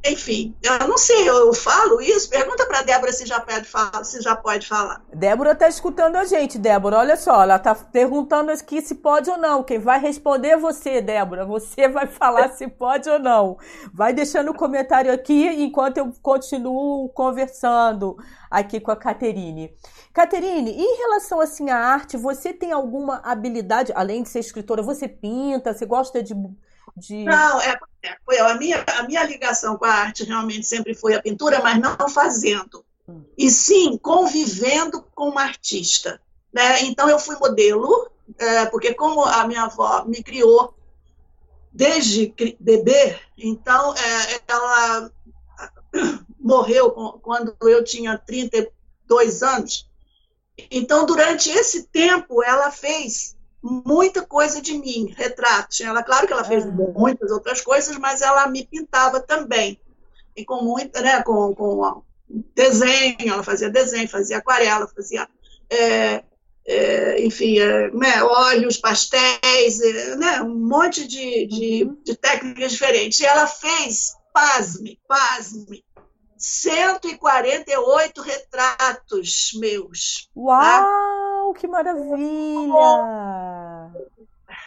Speaker 2: enfim, eu não sei, eu falo isso. Pergunta para Débora se já pode falar, se já pode falar.
Speaker 1: Débora está escutando a gente, Débora. Olha só, ela está perguntando aqui se pode ou não. Quem vai responder é você, Débora. Você vai falar se pode ou não. Vai deixando o um comentário aqui enquanto eu continuo conversando aqui com a Caterine. Caterine, em relação assim à arte, você tem alguma habilidade, além de ser escritora, você pinta, você gosta de de...
Speaker 2: Não, é, é, foi a minha, a minha ligação com a arte realmente sempre foi a pintura, mas não fazendo. Hum. E sim convivendo com uma artista. Né? Então eu fui modelo, é, porque como a minha avó me criou desde bebê, então é, ela morreu quando eu tinha 32 anos. Então, durante esse tempo, ela fez muita coisa de mim, retratos. Ela, claro que ela fez muitas outras coisas, mas ela me pintava também. E com muita, né, com, com desenho, ela fazia desenho, fazia aquarela, fazia, é, é, enfim, é, né, óleos, pastéis, é, né, um monte de, de, uhum. de técnicas diferentes. E ela fez, pasme, pasme, 148 retratos meus.
Speaker 1: Tá? Uau, tá? que maravilha!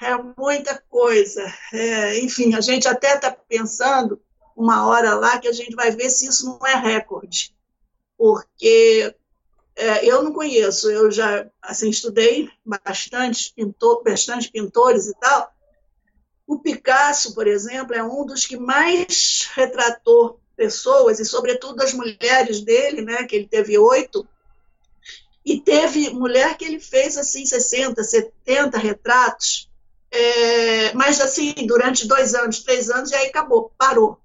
Speaker 2: É muita coisa. É, enfim, a gente até está pensando uma hora lá que a gente vai ver se isso não é recorde. Porque é, eu não conheço, eu já assim, estudei bastante, pintor, bastante pintores e tal. O Picasso, por exemplo, é um dos que mais retratou pessoas, e sobretudo as mulheres dele, né, que ele teve oito, e teve mulher que ele fez assim 60, 70 retratos, é, mas assim, durante dois anos, três anos, e aí acabou, parou.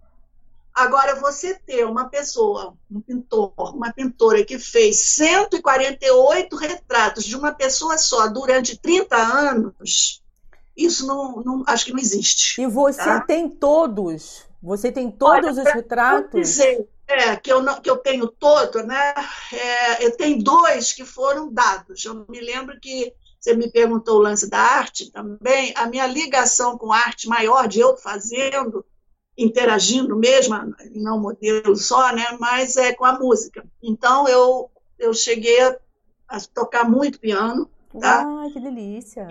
Speaker 2: Agora, você ter uma pessoa, um pintor, uma pintora que fez 148 retratos de uma pessoa só durante 30 anos, isso não, não acho que não existe.
Speaker 1: E você tá? tem todos você tem todos Olha, os retratos?
Speaker 2: Dizer, é, que eu, não, que eu tenho todo, né? É, eu tenho dois que foram dados. Eu me lembro que você me perguntou o lance da arte também. A minha ligação com arte maior, de eu fazendo, interagindo mesmo, não modelo só, né? Mas é com a música. Então eu, eu cheguei a, a tocar muito piano. Tá?
Speaker 1: Ai, que delícia!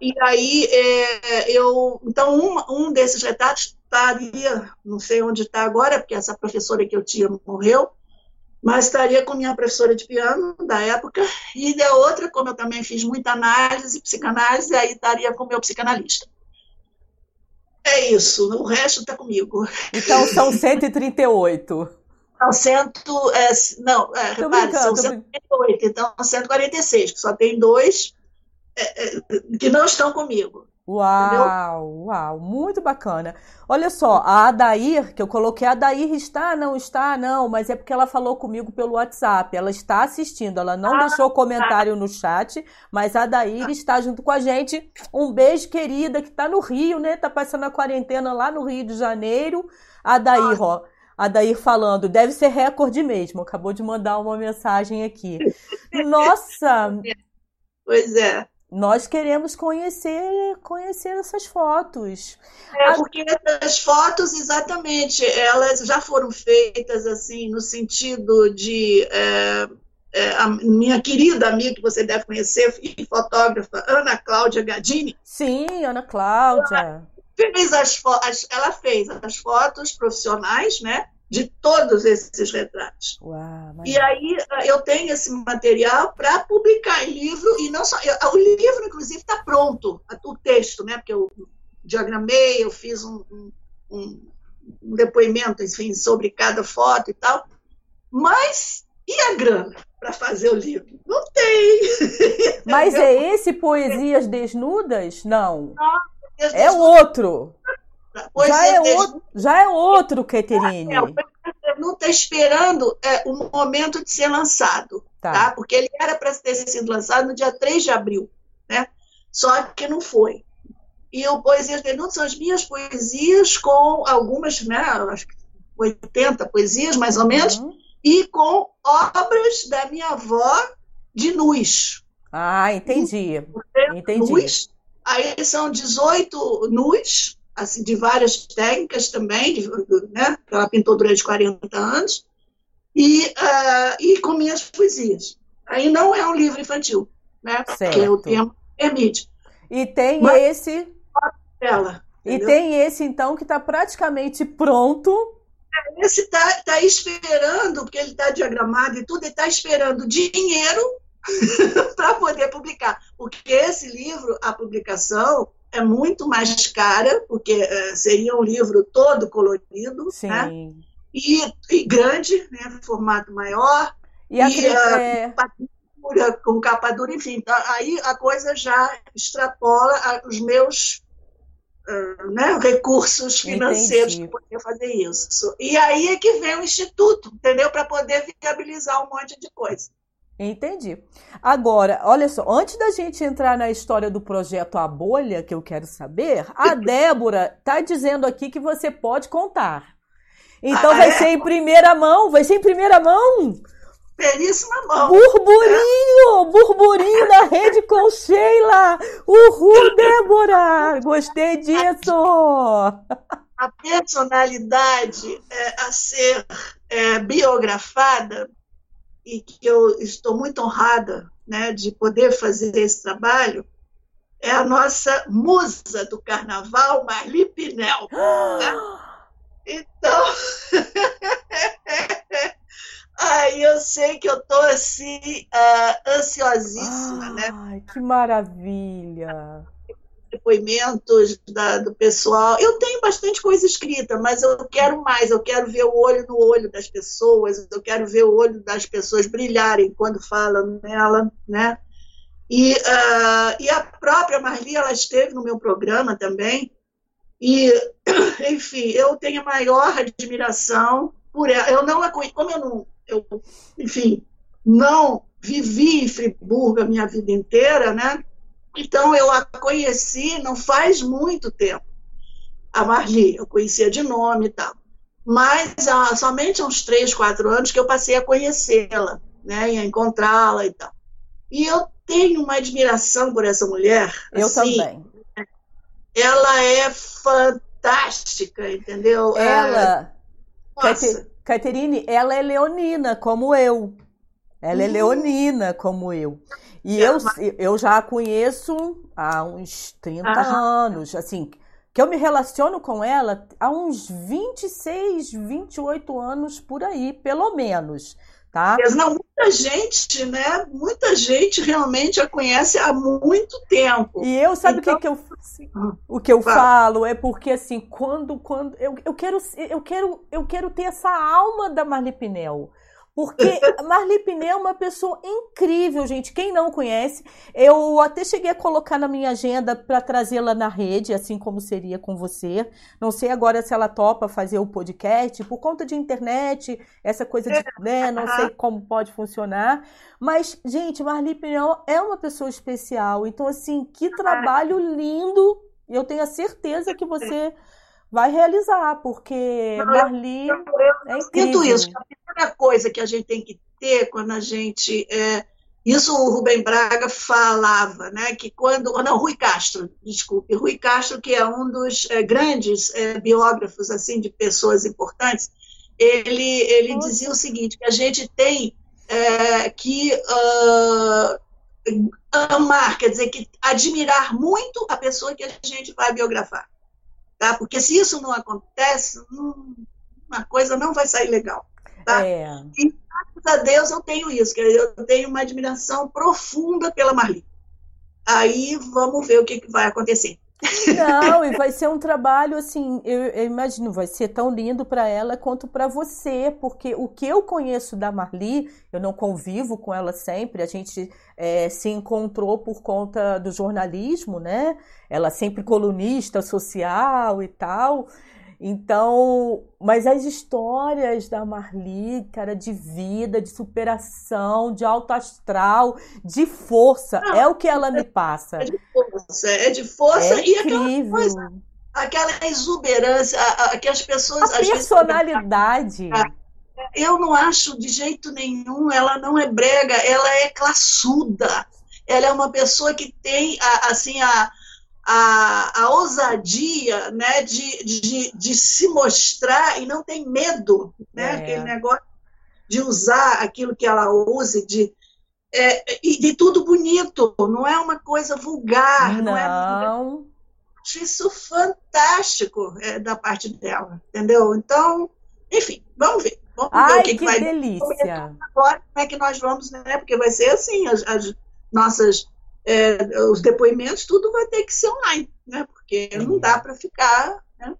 Speaker 2: E, e aí, é, eu. Então, um, um desses retratos estaria, não sei onde está agora, porque essa professora que eu tinha morreu, mas estaria com minha professora de piano da época, e da outra, como eu também fiz muita análise, psicanálise, aí estaria com o meu psicanalista. É isso, o resto está comigo.
Speaker 1: Então são 138.
Speaker 2: São cento, é, não, é, repare, são 138, então 146, que só tem dois é, é, que não estão comigo.
Speaker 1: Uau, entendeu? uau, muito bacana. Olha só, a Adair, que eu coloquei, a Adair está, não está, não, mas é porque ela falou comigo pelo WhatsApp. Ela está assistindo, ela não ah, deixou comentário no chat, mas a Adair está junto com a gente. Um beijo, querida, que está no Rio, né? Tá passando a quarentena lá no Rio de Janeiro. A Adair, ó, a Dair falando, deve ser recorde mesmo. Acabou de mandar uma mensagem aqui. Nossa!
Speaker 2: Pois é.
Speaker 1: Nós queremos conhecer, conhecer essas fotos.
Speaker 2: É, porque essas fotos, exatamente, elas já foram feitas assim no sentido de é, é, a minha querida amiga que você deve conhecer, fotógrafa Ana Cláudia Gadini.
Speaker 1: Sim, Ana Cláudia.
Speaker 2: Ela fez as, as, ela fez as fotos profissionais, né? De todos esses retratos.
Speaker 1: Uau,
Speaker 2: e aí eh, eu tenho esse material para publicar em livro, e não só. Eu, o livro, inclusive, está pronto, o texto, né? Porque eu diagramei, eu fiz um, um, um depoimento, enfim, sobre cada foto e tal. Mas e a grana para fazer o livro? Não tem.
Speaker 1: Mas é esse Poesias Desnudas? Não. não é outro. Já é, outro, já é outro, Caterine.
Speaker 2: É, não está esperando é, o momento de ser lançado, tá? tá? Porque ele era para ter sido lançado no dia 3 de abril, né? Só que não foi. E o Poesias Desnudas são as minhas poesias com algumas, né? Acho que 80 poesias, mais ou menos, uhum. e com obras da minha avó de nus.
Speaker 1: Ah, entendi. Entendi.
Speaker 2: Nus, aí são 18 nus, assim, de várias técnicas também, de, né, ela pintou durante 40 anos, e, uh, e com minhas poesias. Aí não é um livro infantil, né? Certo. Porque o tema permite.
Speaker 1: E tem Mas, esse. Ela, e tem esse, então, que está praticamente pronto.
Speaker 2: Esse está tá esperando, porque ele está diagramado e tudo, ele está esperando dinheiro para poder publicar. Porque esse livro, a publicação, é muito mais cara, porque é, seria um livro todo colorido, Sim. né? E, e grande, né? formato maior.
Speaker 1: E, a e uh, é...
Speaker 2: com capa dura, enfim. Então, aí a coisa já extrapola os meus uh, né, recursos financeiros para poder fazer isso. E aí é que vem o Instituto, entendeu? Para poder viabilizar um monte de coisa.
Speaker 1: Entendi. Agora, olha só, antes da gente entrar na história do projeto A Bolha, que eu quero saber, a Débora tá dizendo aqui que você pode contar. Então ah, vai é? ser em primeira mão, vai ser em primeira mão.
Speaker 2: Belíssima mão.
Speaker 1: Burburinho, burburinho na rede com Sheila. Uhul, Débora, gostei disso.
Speaker 2: A personalidade é, a ser é, biografada e que eu estou muito honrada né, de poder fazer esse trabalho, é a nossa musa do carnaval, Marli Pinel. Então, aí eu sei que eu estou assim, uh, ansiosíssima,
Speaker 1: né? Ai, né? Que maravilha!
Speaker 2: Depoimentos da, do pessoal. Eu tenho bastante coisa escrita, mas eu quero mais. Eu quero ver o olho no olho das pessoas. Eu quero ver o olho das pessoas brilharem quando falam nela, né? E, uh, e a própria Marli, ela esteve no meu programa também. E, enfim, eu tenho a maior admiração por ela. Eu não a como eu não, eu, enfim, não vivi em Friburgo a minha vida inteira, né? Então, eu a conheci não faz muito tempo. A Marli, eu conhecia de nome e tal. Mas há, somente há uns três, quatro anos que eu passei a conhecê-la, né, e a encontrá-la e tal. E eu tenho uma admiração por essa mulher.
Speaker 1: Eu assim, também.
Speaker 2: Ela é fantástica, entendeu?
Speaker 1: Ela. É... Caterine, ela é leonina, como eu. Ela é uhum. leonina, como eu. E eu, eu já a conheço há uns 30 anos, assim, que eu me relaciono com ela há uns 26, 28 anos por aí, pelo menos. Tá?
Speaker 2: Não, muita gente, né? Muita gente realmente a conhece há muito tempo.
Speaker 1: E eu, sabe então, o que, então, que eu, assim, o que eu falo? É porque, assim, quando, quando eu, eu, quero, eu, quero, eu quero ter essa alma da Marli Pinel. Porque Marli Piné é uma pessoa incrível, gente. Quem não conhece, eu até cheguei a colocar na minha agenda para trazê-la na rede, assim como seria com você. Não sei agora se ela topa fazer o podcast, por conta de internet, essa coisa de, né, não sei como pode funcionar. Mas, gente, Marli Piné é uma pessoa especial. Então, assim, que trabalho lindo. Eu tenho a certeza que você vai realizar, porque não, Marli eu, eu, é
Speaker 2: sinto isso. A primeira coisa que a gente tem que ter quando a gente é, isso o Rubem Braga falava, né? Que quando não Rui Castro, desculpe, Rui Castro que é um dos é, grandes é, biógrafos assim de pessoas importantes, ele ele dizia o seguinte que a gente tem é, que uh, amar, quer dizer que admirar muito a pessoa que a gente vai biografar tá? Porque se isso não acontece, hum, uma coisa não vai sair legal, tá? É. E graças a Deus eu tenho isso, que eu tenho uma admiração profunda pela Marli. Aí vamos ver o que, que vai acontecer.
Speaker 1: Não, e vai ser um trabalho assim, eu, eu imagino, vai ser tão lindo para ela quanto para você, porque o que eu conheço da Marli, eu não convivo com ela sempre, a gente é, se encontrou por conta do jornalismo, né? Ela sempre colunista social e tal. Então, mas as histórias da Marli, cara, de vida, de superação, de alto astral, de força, Não, é o que ela me passa.
Speaker 2: É de força, é de força é e incrível. aquela coisa, aquela exuberância, a, a, que as pessoas.
Speaker 1: A personalidade. Vezes,
Speaker 2: eu não acho de jeito nenhum, ela não é brega, ela é classuda. Ela é uma pessoa que tem, assim, a a, a ousadia né, de, de, de, se mostrar e não tem medo, né? É. Aquele negócio de usar aquilo que ela use, de, é, e de tudo bonito, não é uma coisa vulgar, não, é não é. Acho isso fantástico é, da parte dela, entendeu? Então, enfim, vamos ver. Vamos
Speaker 1: Ai,
Speaker 2: ver o
Speaker 1: que, que, que vai delícia.
Speaker 2: Agora, como é que nós vamos, né? Porque vai ser assim, as, as nossas é, os depoimentos, tudo vai ter que ser online, né? Porque não dá para ficar. Né?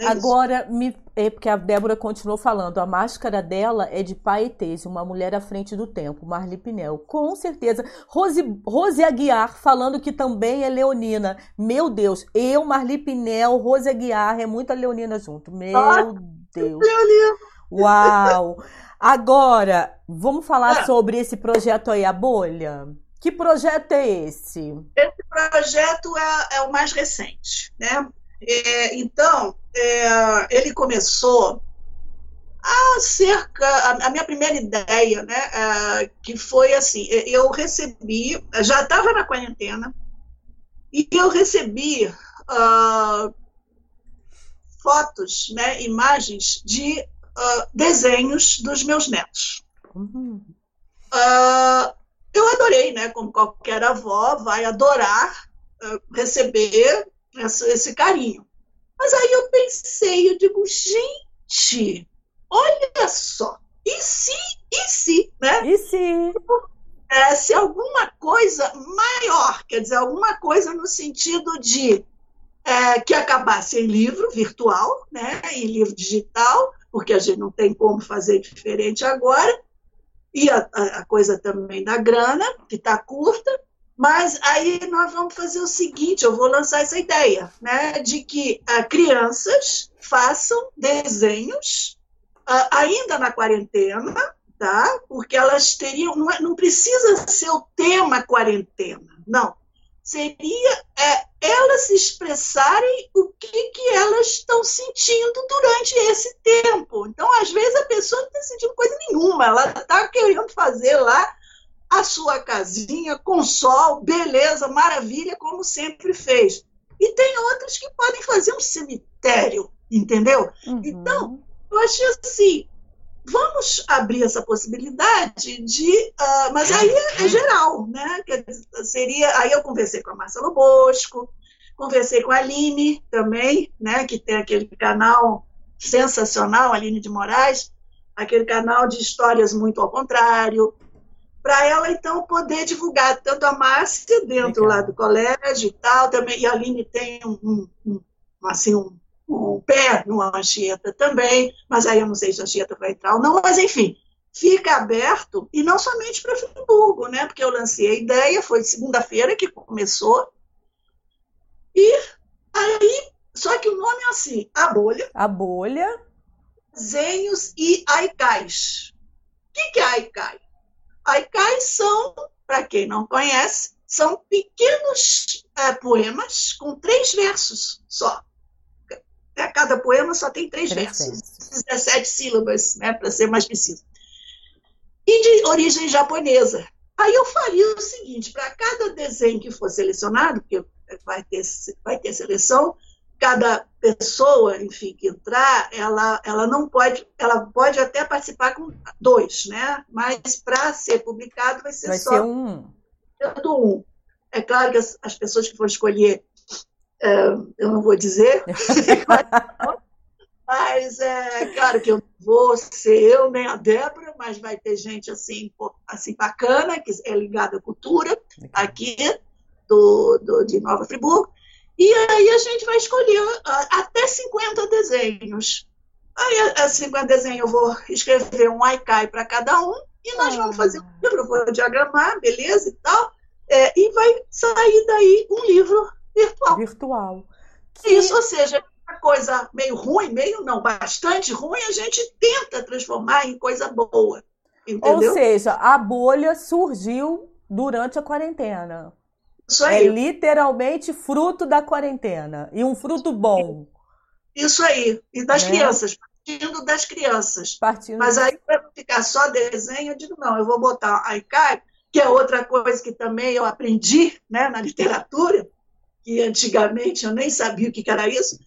Speaker 1: É Agora, me, é porque a Débora continuou falando, a máscara dela é de Paetese, uma mulher à frente do tempo, Marli Pinel. Com certeza. Rose, Rose Aguiar falando que também é leonina. Meu Deus, eu, Marli Pinel, Rose Aguiar, é muita leonina junto. Meu ah, Deus. Leonina. Uau! Agora, vamos falar ah. sobre esse projeto aí, a bolha? Que projeto é esse?
Speaker 2: Esse projeto é, é o mais recente, né? É, então, é, ele começou há cerca a, a minha primeira ideia, né? É, que foi assim, eu recebi, já estava na quarentena e eu recebi uh, fotos, né? Imagens de uh, desenhos dos meus netos. Uhum. Uh, eu adorei, né? Como qualquer avó vai adorar uh, receber esse carinho. Mas aí eu pensei, eu digo, gente, olha só, e se, e se, né?
Speaker 1: E se?
Speaker 2: É, se alguma coisa maior, quer dizer, alguma coisa no sentido de é, que acabasse em livro virtual, né, em livro digital, porque a gente não tem como fazer diferente agora, e a, a coisa também da grana, que está curta, mas aí nós vamos fazer o seguinte: eu vou lançar essa ideia, né, de que uh, crianças façam desenhos uh, ainda na quarentena, tá? Porque elas teriam, não, é, não precisa ser o tema quarentena, não seria é, elas se expressarem o que, que elas estão sentindo durante esse tempo. Então, às vezes, a pessoa não está sentindo coisa nenhuma, ela está querendo fazer lá a sua casinha com sol, beleza, maravilha, como sempre fez. E tem outras que podem fazer um cemitério, entendeu? Uhum. Então, eu achei assim, vamos abrir essa possibilidade de. Uh, mas aí é, é geral, né? seria, aí eu conversei com a Marcelo Bosco, conversei com a Aline também, né? Que tem aquele canal sensacional, Aline de Moraes, aquele canal de histórias muito ao contrário, para ela então poder divulgar tanto a Márcia dentro Legal. lá do colégio e tal, também, e a Aline tem um, um, um assim, um, um pé no Anchieta também, mas aí eu não sei se a Anchieta vai entrar ou não, mas enfim, fica aberto, e não somente para Friburgo, né? Porque eu lancei a ideia, foi segunda-feira que começou. E aí, só que o nome é assim, A Bolha.
Speaker 1: A Bolha.
Speaker 2: Desenhos e Aicais. O que, que é Aicai? Aicais são, para quem não conhece, são pequenos é, poemas com três versos só. Cada poema só tem três, três versos, versos, 17 sílabas, né, para ser mais preciso e de origem japonesa. Aí eu faria o seguinte: para cada desenho que for selecionado, porque vai ter, vai ter seleção, cada pessoa, enfim, que entrar, ela, ela não pode, ela pode até participar com dois, né? Mas para ser publicado vai ser
Speaker 1: vai
Speaker 2: só
Speaker 1: ser um.
Speaker 2: um. É claro que as, as pessoas que for escolher, é, eu não vou dizer, Mas é claro que eu vou ser eu nem a Débora, mas vai ter gente assim, assim bacana, que é ligada à cultura, aqui do, do, de Nova Friburgo. E aí a gente vai escolher até 50 desenhos. Aí, a 50 desenhos, eu vou escrever um haikai para cada um, e nós vamos fazer um ah. livro, vou diagramar, beleza e tal, é, e vai sair daí um livro virtual.
Speaker 1: Virtual.
Speaker 2: Isso, ou seja, coisa meio ruim, meio não, bastante ruim, a gente tenta transformar em coisa boa. Entendeu?
Speaker 1: Ou seja, a bolha surgiu durante a quarentena.
Speaker 2: Isso aí.
Speaker 1: É literalmente fruto da quarentena. E um fruto bom.
Speaker 2: Isso aí. E das né? crianças, partindo das crianças.
Speaker 1: Partindo
Speaker 2: Mas aí, para ficar só desenho, eu digo, não, eu vou botar a ICAI, que é outra coisa que também eu aprendi né, na literatura, que antigamente eu nem sabia o que era isso,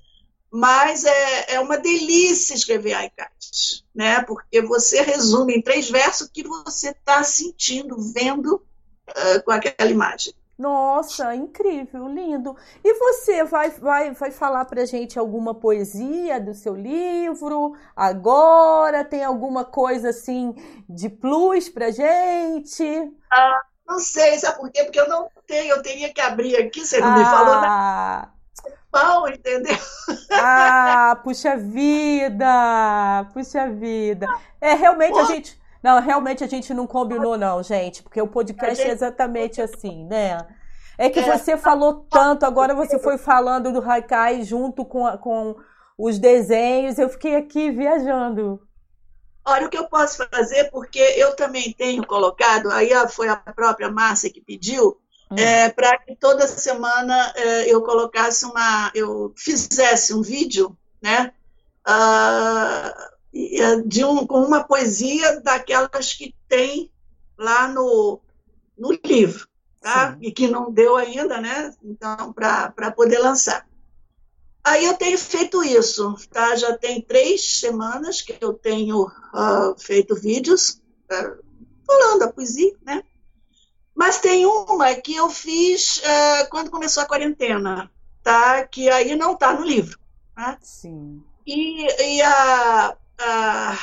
Speaker 2: mas é, é uma delícia escrever iCards, né? Porque você resume em três versos o que você está sentindo, vendo uh, com aquela imagem.
Speaker 1: Nossa, incrível, lindo. E você vai, vai, vai falar para gente alguma poesia do seu livro agora? Tem alguma coisa assim de plus para gente?
Speaker 2: Ah, não sei, sabe por quê? Porque eu não tenho, eu teria que abrir aqui, você não ah. me falou nada. Ah pão, entendeu?
Speaker 1: Ah, puxa vida! Puxa vida! É, realmente Pô. a gente. Não, realmente a gente não combinou, não, gente, porque o podcast gente... é exatamente assim, né? É que é. você falou tanto, agora você foi falando do Haikai junto com, com os desenhos, eu fiquei aqui viajando.
Speaker 2: Olha, o que eu posso fazer, porque eu também tenho colocado, aí foi a própria Márcia que pediu, Hum. é, para que toda semana é, eu colocasse uma, eu fizesse um vídeo, né, uh, de um, com uma poesia daquelas que tem lá no, no livro, tá? Sim. E que não deu ainda, né? Então, para poder lançar. Aí eu tenho feito isso, tá? Já tem três semanas que eu tenho uh, feito vídeos uh, falando a poesia, né? Mas tem uma que eu fiz uh, quando começou a quarentena, tá? Que aí não está no livro. Né?
Speaker 1: Sim.
Speaker 2: E, e a, a,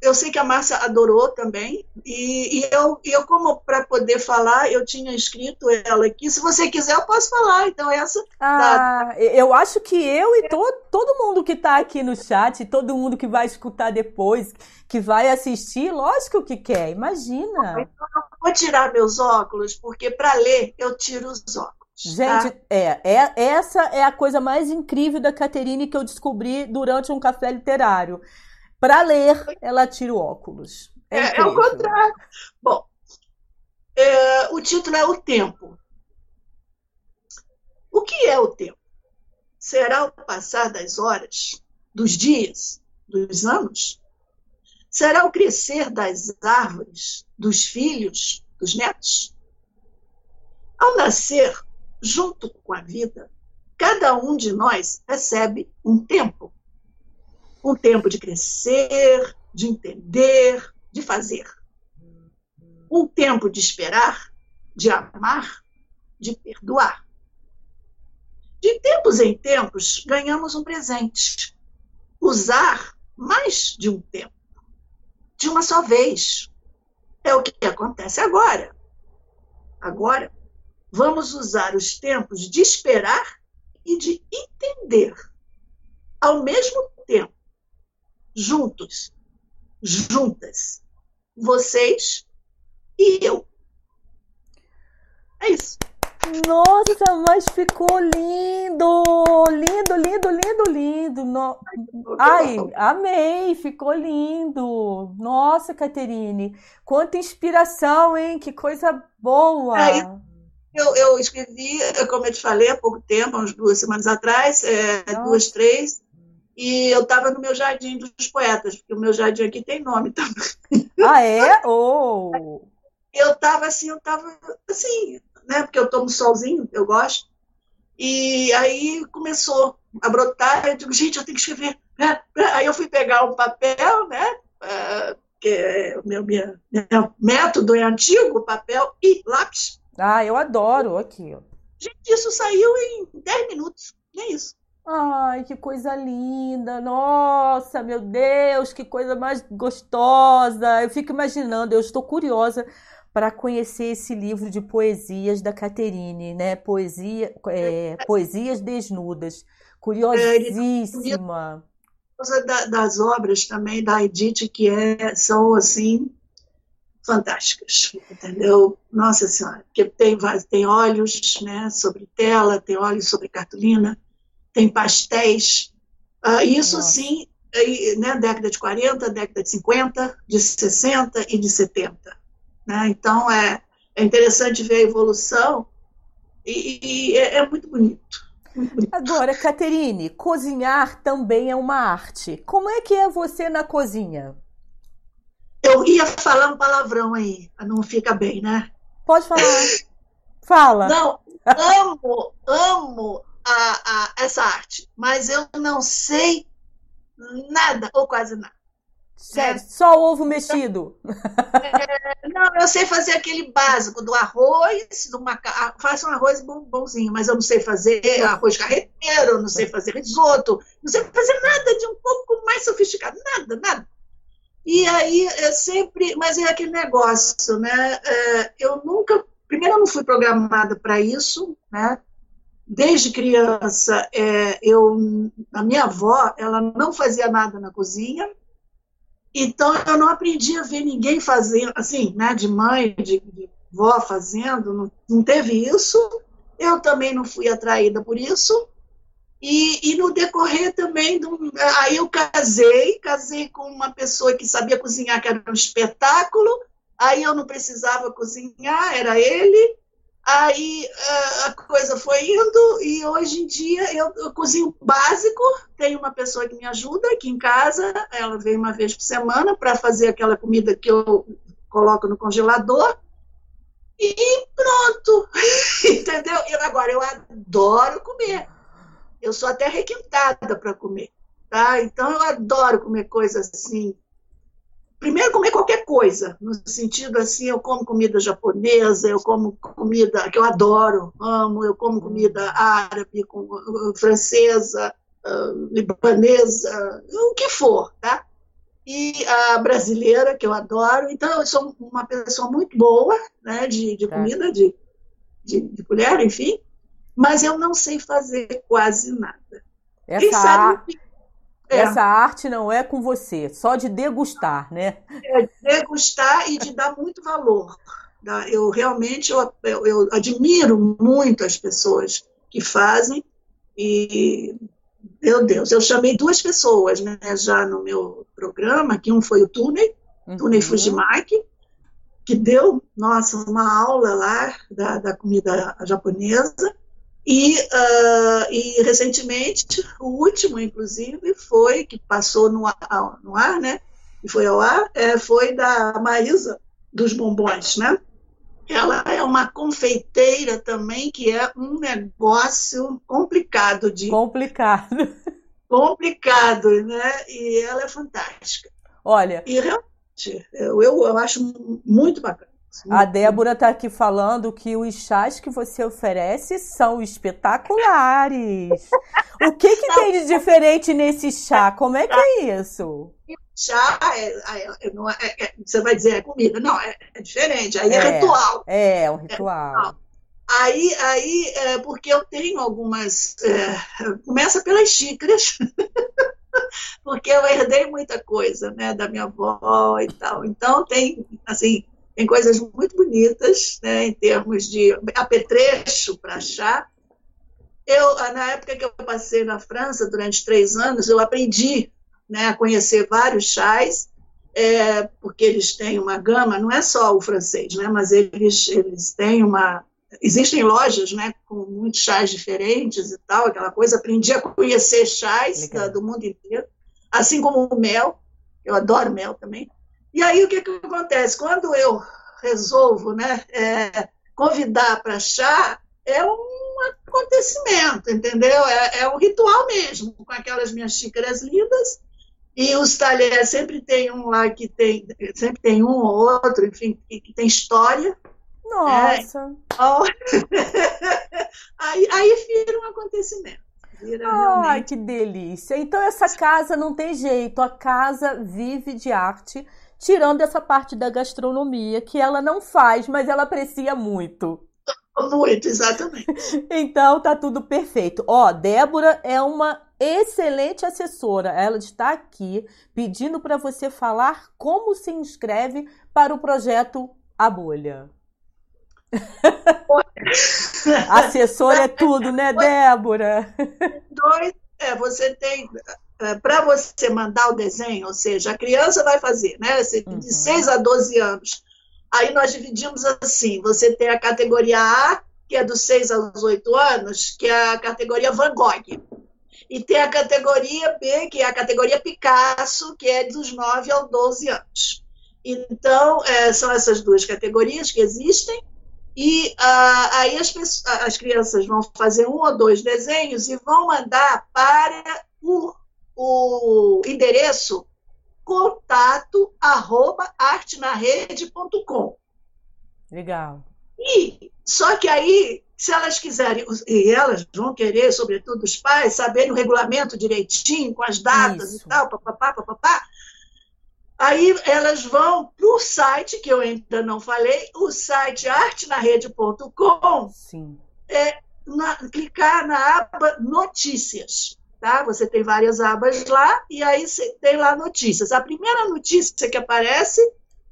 Speaker 2: eu sei que a Márcia adorou também. E, e eu, eu, como para poder falar, eu tinha escrito ela aqui. Se você quiser, eu posso falar. Então, essa.
Speaker 1: Ah, tá. eu acho que eu e to, todo mundo que está aqui no chat, todo mundo que vai escutar depois, que vai assistir, lógico que quer. Imagina.
Speaker 2: Então, vou tirar meus óculos, porque para ler eu tiro os óculos.
Speaker 1: Gente,
Speaker 2: tá?
Speaker 1: é, é, essa é a coisa mais incrível da Caterine que eu descobri durante um café literário. Para ler, ela tira o óculos.
Speaker 2: É, é, é o contrário. Bom, é, o título é O Tempo. O que é o tempo? Será o passar das horas, dos dias, dos anos? Será o crescer das árvores, dos filhos, dos netos? Ao nascer, junto com a vida, cada um de nós recebe um tempo um tempo de crescer, de entender, de fazer. Um tempo de esperar, de amar, de perdoar. De tempos em tempos, ganhamos um presente. Usar mais de um tempo. De uma só vez. É o que acontece agora. Agora, vamos usar os tempos de esperar e de entender. Ao mesmo tempo, juntos, juntas, vocês e eu. É isso.
Speaker 1: Nossa, mas ficou lindo! Lindo, lindo, lindo, lindo. No... Ai, amei, ficou lindo. Nossa, Caterine, quanta inspiração, hein? Que coisa boa. É,
Speaker 2: eu, eu escrevi, como eu te falei, há pouco tempo, uns duas semanas atrás, é, duas, três, e eu estava no meu jardim dos poetas, porque o meu jardim aqui tem nome também.
Speaker 1: Ah, é? Oh!
Speaker 2: Eu estava assim, eu estava assim, né? Porque eu tomo solzinho, eu gosto. E aí começou a brotar, eu digo, gente, eu tenho que escrever. Aí eu fui pegar um papel, né? Uh, que é o meu, minha, meu método é antigo, papel e lápis.
Speaker 1: Ah, eu adoro aqui.
Speaker 2: Gente, isso saiu em 10 minutos. É isso.
Speaker 1: Ai, que coisa linda! Nossa, meu Deus, que coisa mais gostosa! Eu fico imaginando, eu estou curiosa para conhecer esse livro de poesias da Caterine, né? Poesia, é, poesias desnudas. Curiosíssima.
Speaker 2: É, das obras também da Edith, que é, são assim fantásticas, entendeu? Nossa Senhora, que tem, tem olhos né, sobre tela, tem olhos sobre cartolina, tem pastéis. Uh, isso Nossa. sim, né, década de 40, década de 50, de 60 e de 70. Né? Então, é, é interessante ver a evolução e, e é, é muito bonito.
Speaker 1: Agora, Caterine, cozinhar também é uma arte. Como é que é você na cozinha?
Speaker 2: Eu ia falar um palavrão aí, não fica bem, né?
Speaker 1: Pode falar. Fala.
Speaker 2: Não, amo, amo a, a, essa arte, mas eu não sei nada, ou quase nada.
Speaker 1: Sério, é. só ovo mexido.
Speaker 2: É, não, eu sei fazer aquele básico do arroz, do maca... faço um arroz bom, bonzinho, mas eu não sei fazer arroz carreteiro, não sei fazer risoto, não sei fazer nada de um pouco mais sofisticado, nada, nada. E aí eu sempre, mas é aquele negócio, né? É, eu nunca, primeiro eu não fui programada para isso, né? Desde criança, é, eu, a minha avó, ela não fazia nada na cozinha, então, eu não aprendi a ver ninguém fazendo, assim, né, de mãe, de, de vó fazendo, não, não teve isso. Eu também não fui atraída por isso. E, e, no decorrer também, do, aí eu casei, casei com uma pessoa que sabia cozinhar, que era um espetáculo, aí eu não precisava cozinhar, era ele, Aí a coisa foi indo e hoje em dia eu, eu, cozinho básico. Tenho uma pessoa que me ajuda aqui em casa. Ela vem uma vez por semana para fazer aquela comida que eu coloco no congelador. E pronto, entendeu? Eu, agora eu adoro comer. Eu sou até requintada para comer, tá? Então eu adoro comer coisas assim primeiro comer qualquer coisa, no sentido assim, eu como comida japonesa, eu como comida que eu adoro, amo, eu como comida árabe, com, uh, francesa, uh, libanesa, o que for, tá? E a brasileira, que eu adoro. Então, eu sou uma pessoa muito boa, né, de, de tá. comida, de, de, de colher, enfim, mas eu não sei fazer quase nada.
Speaker 1: Essa, Quem sabe é. Essa arte não é com você, só de degustar, né?
Speaker 2: É, degustar e de dar muito valor. Tá? Eu realmente eu, eu, eu admiro muito as pessoas que fazem e meu Deus, eu chamei duas pessoas né, já no meu programa, que um foi o Tunei, uhum. Tunei Fujimaki, que deu, nossa, uma aula lá da, da comida japonesa, e, uh, e recentemente, o último, inclusive, foi, que passou no, no ar, né? E foi ao ar, é, foi da Maísa dos bombons, né? Ela é uma confeiteira também, que é um negócio complicado de.
Speaker 1: Complicado.
Speaker 2: Complicado, né? E ela é fantástica.
Speaker 1: Olha.
Speaker 2: E realmente, eu, eu acho muito bacana.
Speaker 1: A Débora está aqui falando que os chás que você oferece são espetaculares. o que, que tem de diferente nesse chá? Como é que é isso?
Speaker 2: Chá, é, é, é, é, você vai dizer é comida. Não, é, é diferente. Aí é,
Speaker 1: é
Speaker 2: ritual.
Speaker 1: É, um ritual.
Speaker 2: Aí, aí é, porque eu tenho algumas. começa pelas xícaras. porque eu herdei muita coisa, né, da minha avó e tal. Então tem, assim, tem coisas muito bonitas, né, em termos de apetrecho para achar. Eu, na época que eu passei na França, durante três anos, eu aprendi né, a conhecer vários chás, é, porque eles têm uma gama, não é só o francês, né, mas eles, eles têm uma. Existem lojas né, com muitos chás diferentes e tal, aquela coisa. Aprendi a conhecer chás da, do mundo inteiro, assim como o mel, eu adoro mel também. E aí o que, que acontece? Quando eu resolvo né, é, convidar para chá, é um acontecimento, entendeu? É, é um ritual mesmo, com aquelas minhas xícaras lindas e os talheres sempre tem um lá que tem, sempre tem um ou outro, enfim, que, que tem história.
Speaker 1: Nossa!
Speaker 2: É, aí, aí vira um acontecimento.
Speaker 1: Vira Ai, realmente... que delícia! Então essa casa não tem jeito, a casa vive de arte, tirando essa parte da gastronomia que ela não faz, mas ela aprecia muito.
Speaker 2: Muito, exatamente.
Speaker 1: então tá tudo perfeito. Ó, Débora é uma excelente assessora. Ela está aqui pedindo para você falar como se inscreve para o projeto A Bolha. Assessora é tudo, né, Débora?
Speaker 2: Dois, é, você tem para você mandar o desenho, ou seja, a criança vai fazer, né, de uhum. 6 a 12 anos Aí nós dividimos assim: você tem a categoria A, que é dos 6 aos 8 anos, que é a categoria Van Gogh. E tem a categoria B, que é a categoria Picasso, que é dos 9 aos 12 anos. Então, é, são essas duas categorias que existem. E ah, aí as, pessoas, as crianças vão fazer um ou dois desenhos e vão mandar para o, o endereço contato arroba artenarede.com.
Speaker 1: Legal.
Speaker 2: E só que aí, se elas quiserem, e elas vão querer, sobretudo os pais, saberem o regulamento direitinho, com as datas Isso. e tal, papapá, papapá, aí elas vão para o site, que eu ainda não falei, o site artenarede.com,
Speaker 1: Sim.
Speaker 2: É, na, clicar na aba Notícias tá? Você tem várias abas lá e aí você tem lá notícias. A primeira notícia que aparece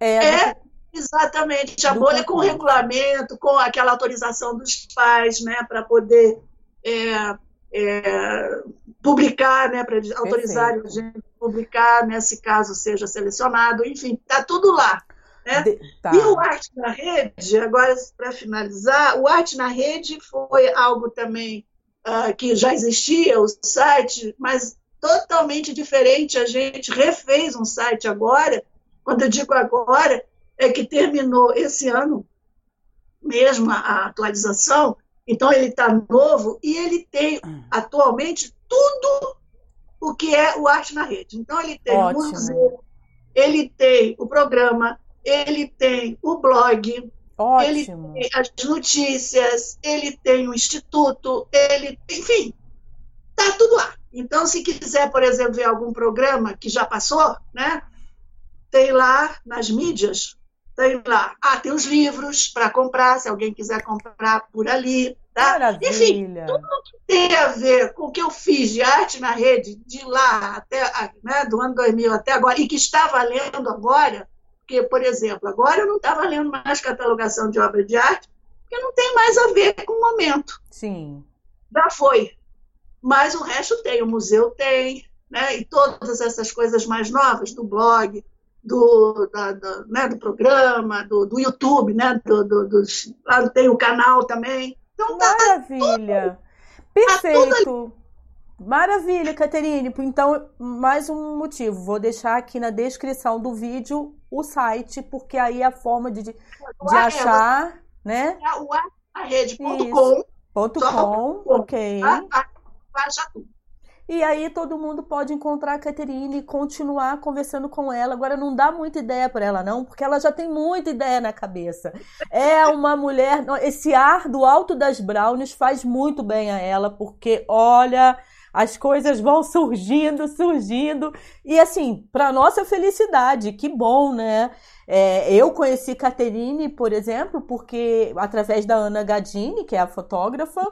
Speaker 2: é, é exatamente a bolha com regulamento, com aquela autorização dos pais, né, para poder é, é, publicar, né, para autorizar a gente publicar, nesse né, caso seja selecionado, enfim, tá tudo lá. Né? De, tá. E o Arte na Rede, agora para finalizar, o Arte na Rede foi algo também uh, que já existia, o site, mas totalmente diferente. A gente refez um site agora. Quando eu digo agora, é que terminou esse ano mesmo a atualização. Então ele está novo e ele tem atualmente tudo o que é o Arte na Rede. Então ele tem Ótimo. o museu, ele tem o programa, ele tem o blog,
Speaker 1: Ótimo.
Speaker 2: Ele tem as notícias, ele tem o instituto, ele, enfim, tá tudo lá. Então, se quiser, por exemplo, ver algum programa que já passou, né? Tem lá nas mídias, tem lá. Ah, tem os livros para comprar, se alguém quiser comprar por ali. Tá?
Speaker 1: Maravilha.
Speaker 2: Enfim, tudo que tem a ver com o que eu fiz de arte na rede, de lá até né, do ano 2000 até agora, e que está valendo agora, porque, por exemplo, agora eu não estava lendo mais catalogação de obra de arte, porque não tem mais a ver com o momento.
Speaker 1: Sim.
Speaker 2: Já foi. Mas o resto tem, o museu tem, né? e todas essas coisas mais novas do blog, do, da, da, né? do programa, do, do YouTube, né? Do, do, lá tem o canal também. Então,
Speaker 1: tá Maravilha! Tá tudo, Perfeito! Tá Maravilha, Caterine. Então, mais um motivo. Vou deixar aqui na descrição do vídeo o site, porque aí é a forma de, de achar, né?
Speaker 2: É o arrede.com.
Speaker 1: Ponto com, ok. Baixa tudo. E aí todo mundo pode encontrar a Caterine e continuar conversando com ela. Agora não dá muita ideia para ela não, porque ela já tem muita ideia na cabeça. É uma mulher, esse ar do alto das brownies faz muito bem a ela, porque olha, as coisas vão surgindo, surgindo. E assim, para nossa felicidade, que bom, né? É, eu conheci Caterine, por exemplo, porque através da Ana Gadini, que é a fotógrafa,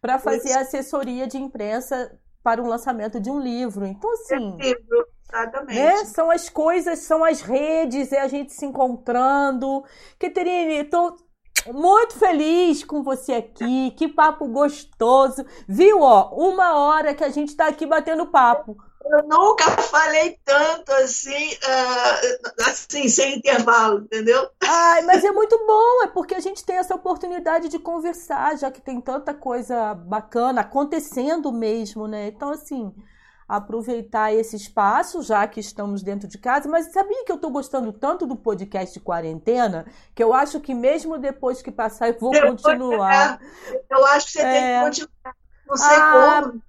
Speaker 1: para fazer assessoria de imprensa para o lançamento de um livro. Então, assim.
Speaker 2: Exatamente.
Speaker 1: Né? São as coisas, são as redes, é a gente se encontrando. Caterine, tô muito feliz com você aqui. Que papo gostoso. Viu, ó? Uma hora que a gente está aqui batendo papo.
Speaker 2: Eu nunca falei tanto assim, uh, assim, sem intervalo, entendeu?
Speaker 1: Ai, mas é muito bom, é porque a gente tem essa oportunidade de conversar, já que tem tanta coisa bacana acontecendo mesmo, né? Então, assim, aproveitar esse espaço, já que estamos dentro de casa. Mas sabia que eu estou gostando tanto do podcast de quarentena, que eu acho que mesmo depois que passar, eu vou depois, continuar.
Speaker 2: É, eu acho que você é... tem que é. continuar. Não sei ah, como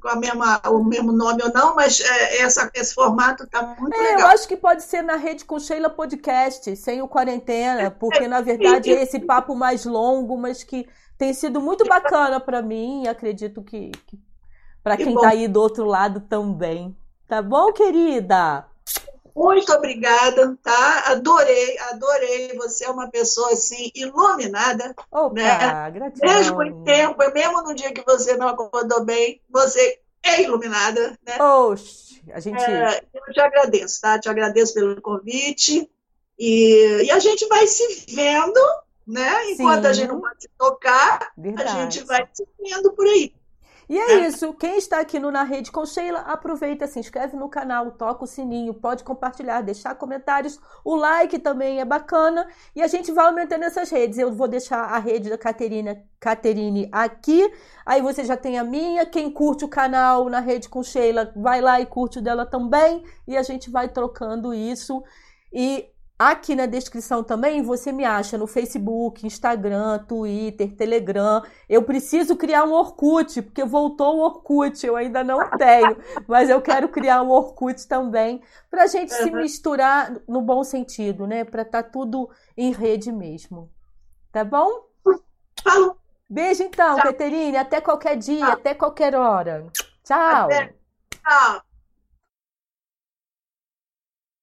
Speaker 2: com a mesma, o mesmo nome ou não, mas é, essa, esse formato está muito é, legal.
Speaker 1: Eu acho que pode ser na rede com Sheila Podcast, sem o quarentena, porque na verdade é esse papo mais longo, mas que tem sido muito bacana para mim e acredito que, que para que quem está aí do outro lado também. Tá bom, querida?
Speaker 2: Muito obrigada, tá? Adorei, adorei. Você é uma pessoa assim iluminada,
Speaker 1: Opa,
Speaker 2: né?
Speaker 1: Gratidão.
Speaker 2: Mesmo em tempo, mesmo no dia que você não acordou bem, você é iluminada, né?
Speaker 1: Oxe, a gente.
Speaker 2: É, eu te agradeço, tá? Te agradeço pelo convite e, e a gente vai se vendo, né? Enquanto Sim. a gente não pode se tocar, Verdade. a gente vai se vendo por aí.
Speaker 1: E é, é isso. Quem está aqui no Na Rede com Sheila, aproveita, se inscreve no canal, toca o sininho, pode compartilhar, deixar comentários. O like também é bacana. E a gente vai aumentando essas redes. Eu vou deixar a rede da Caterina, Caterine aqui. Aí você já tem a minha. Quem curte o canal na Rede com Sheila, vai lá e curte o dela também. E a gente vai trocando isso. E Aqui na descrição também você me acha no Facebook, Instagram, Twitter, Telegram. Eu preciso criar um Orkut, porque voltou o Orkut, eu ainda não tenho, mas eu quero criar um Orkut também, para a gente uhum. se misturar no bom sentido, né? Para estar tá tudo em rede mesmo. Tá bom? Beijo então, Tchau. Caterine. Até qualquer dia, Tchau. até qualquer hora. Tchau. Até. Tchau.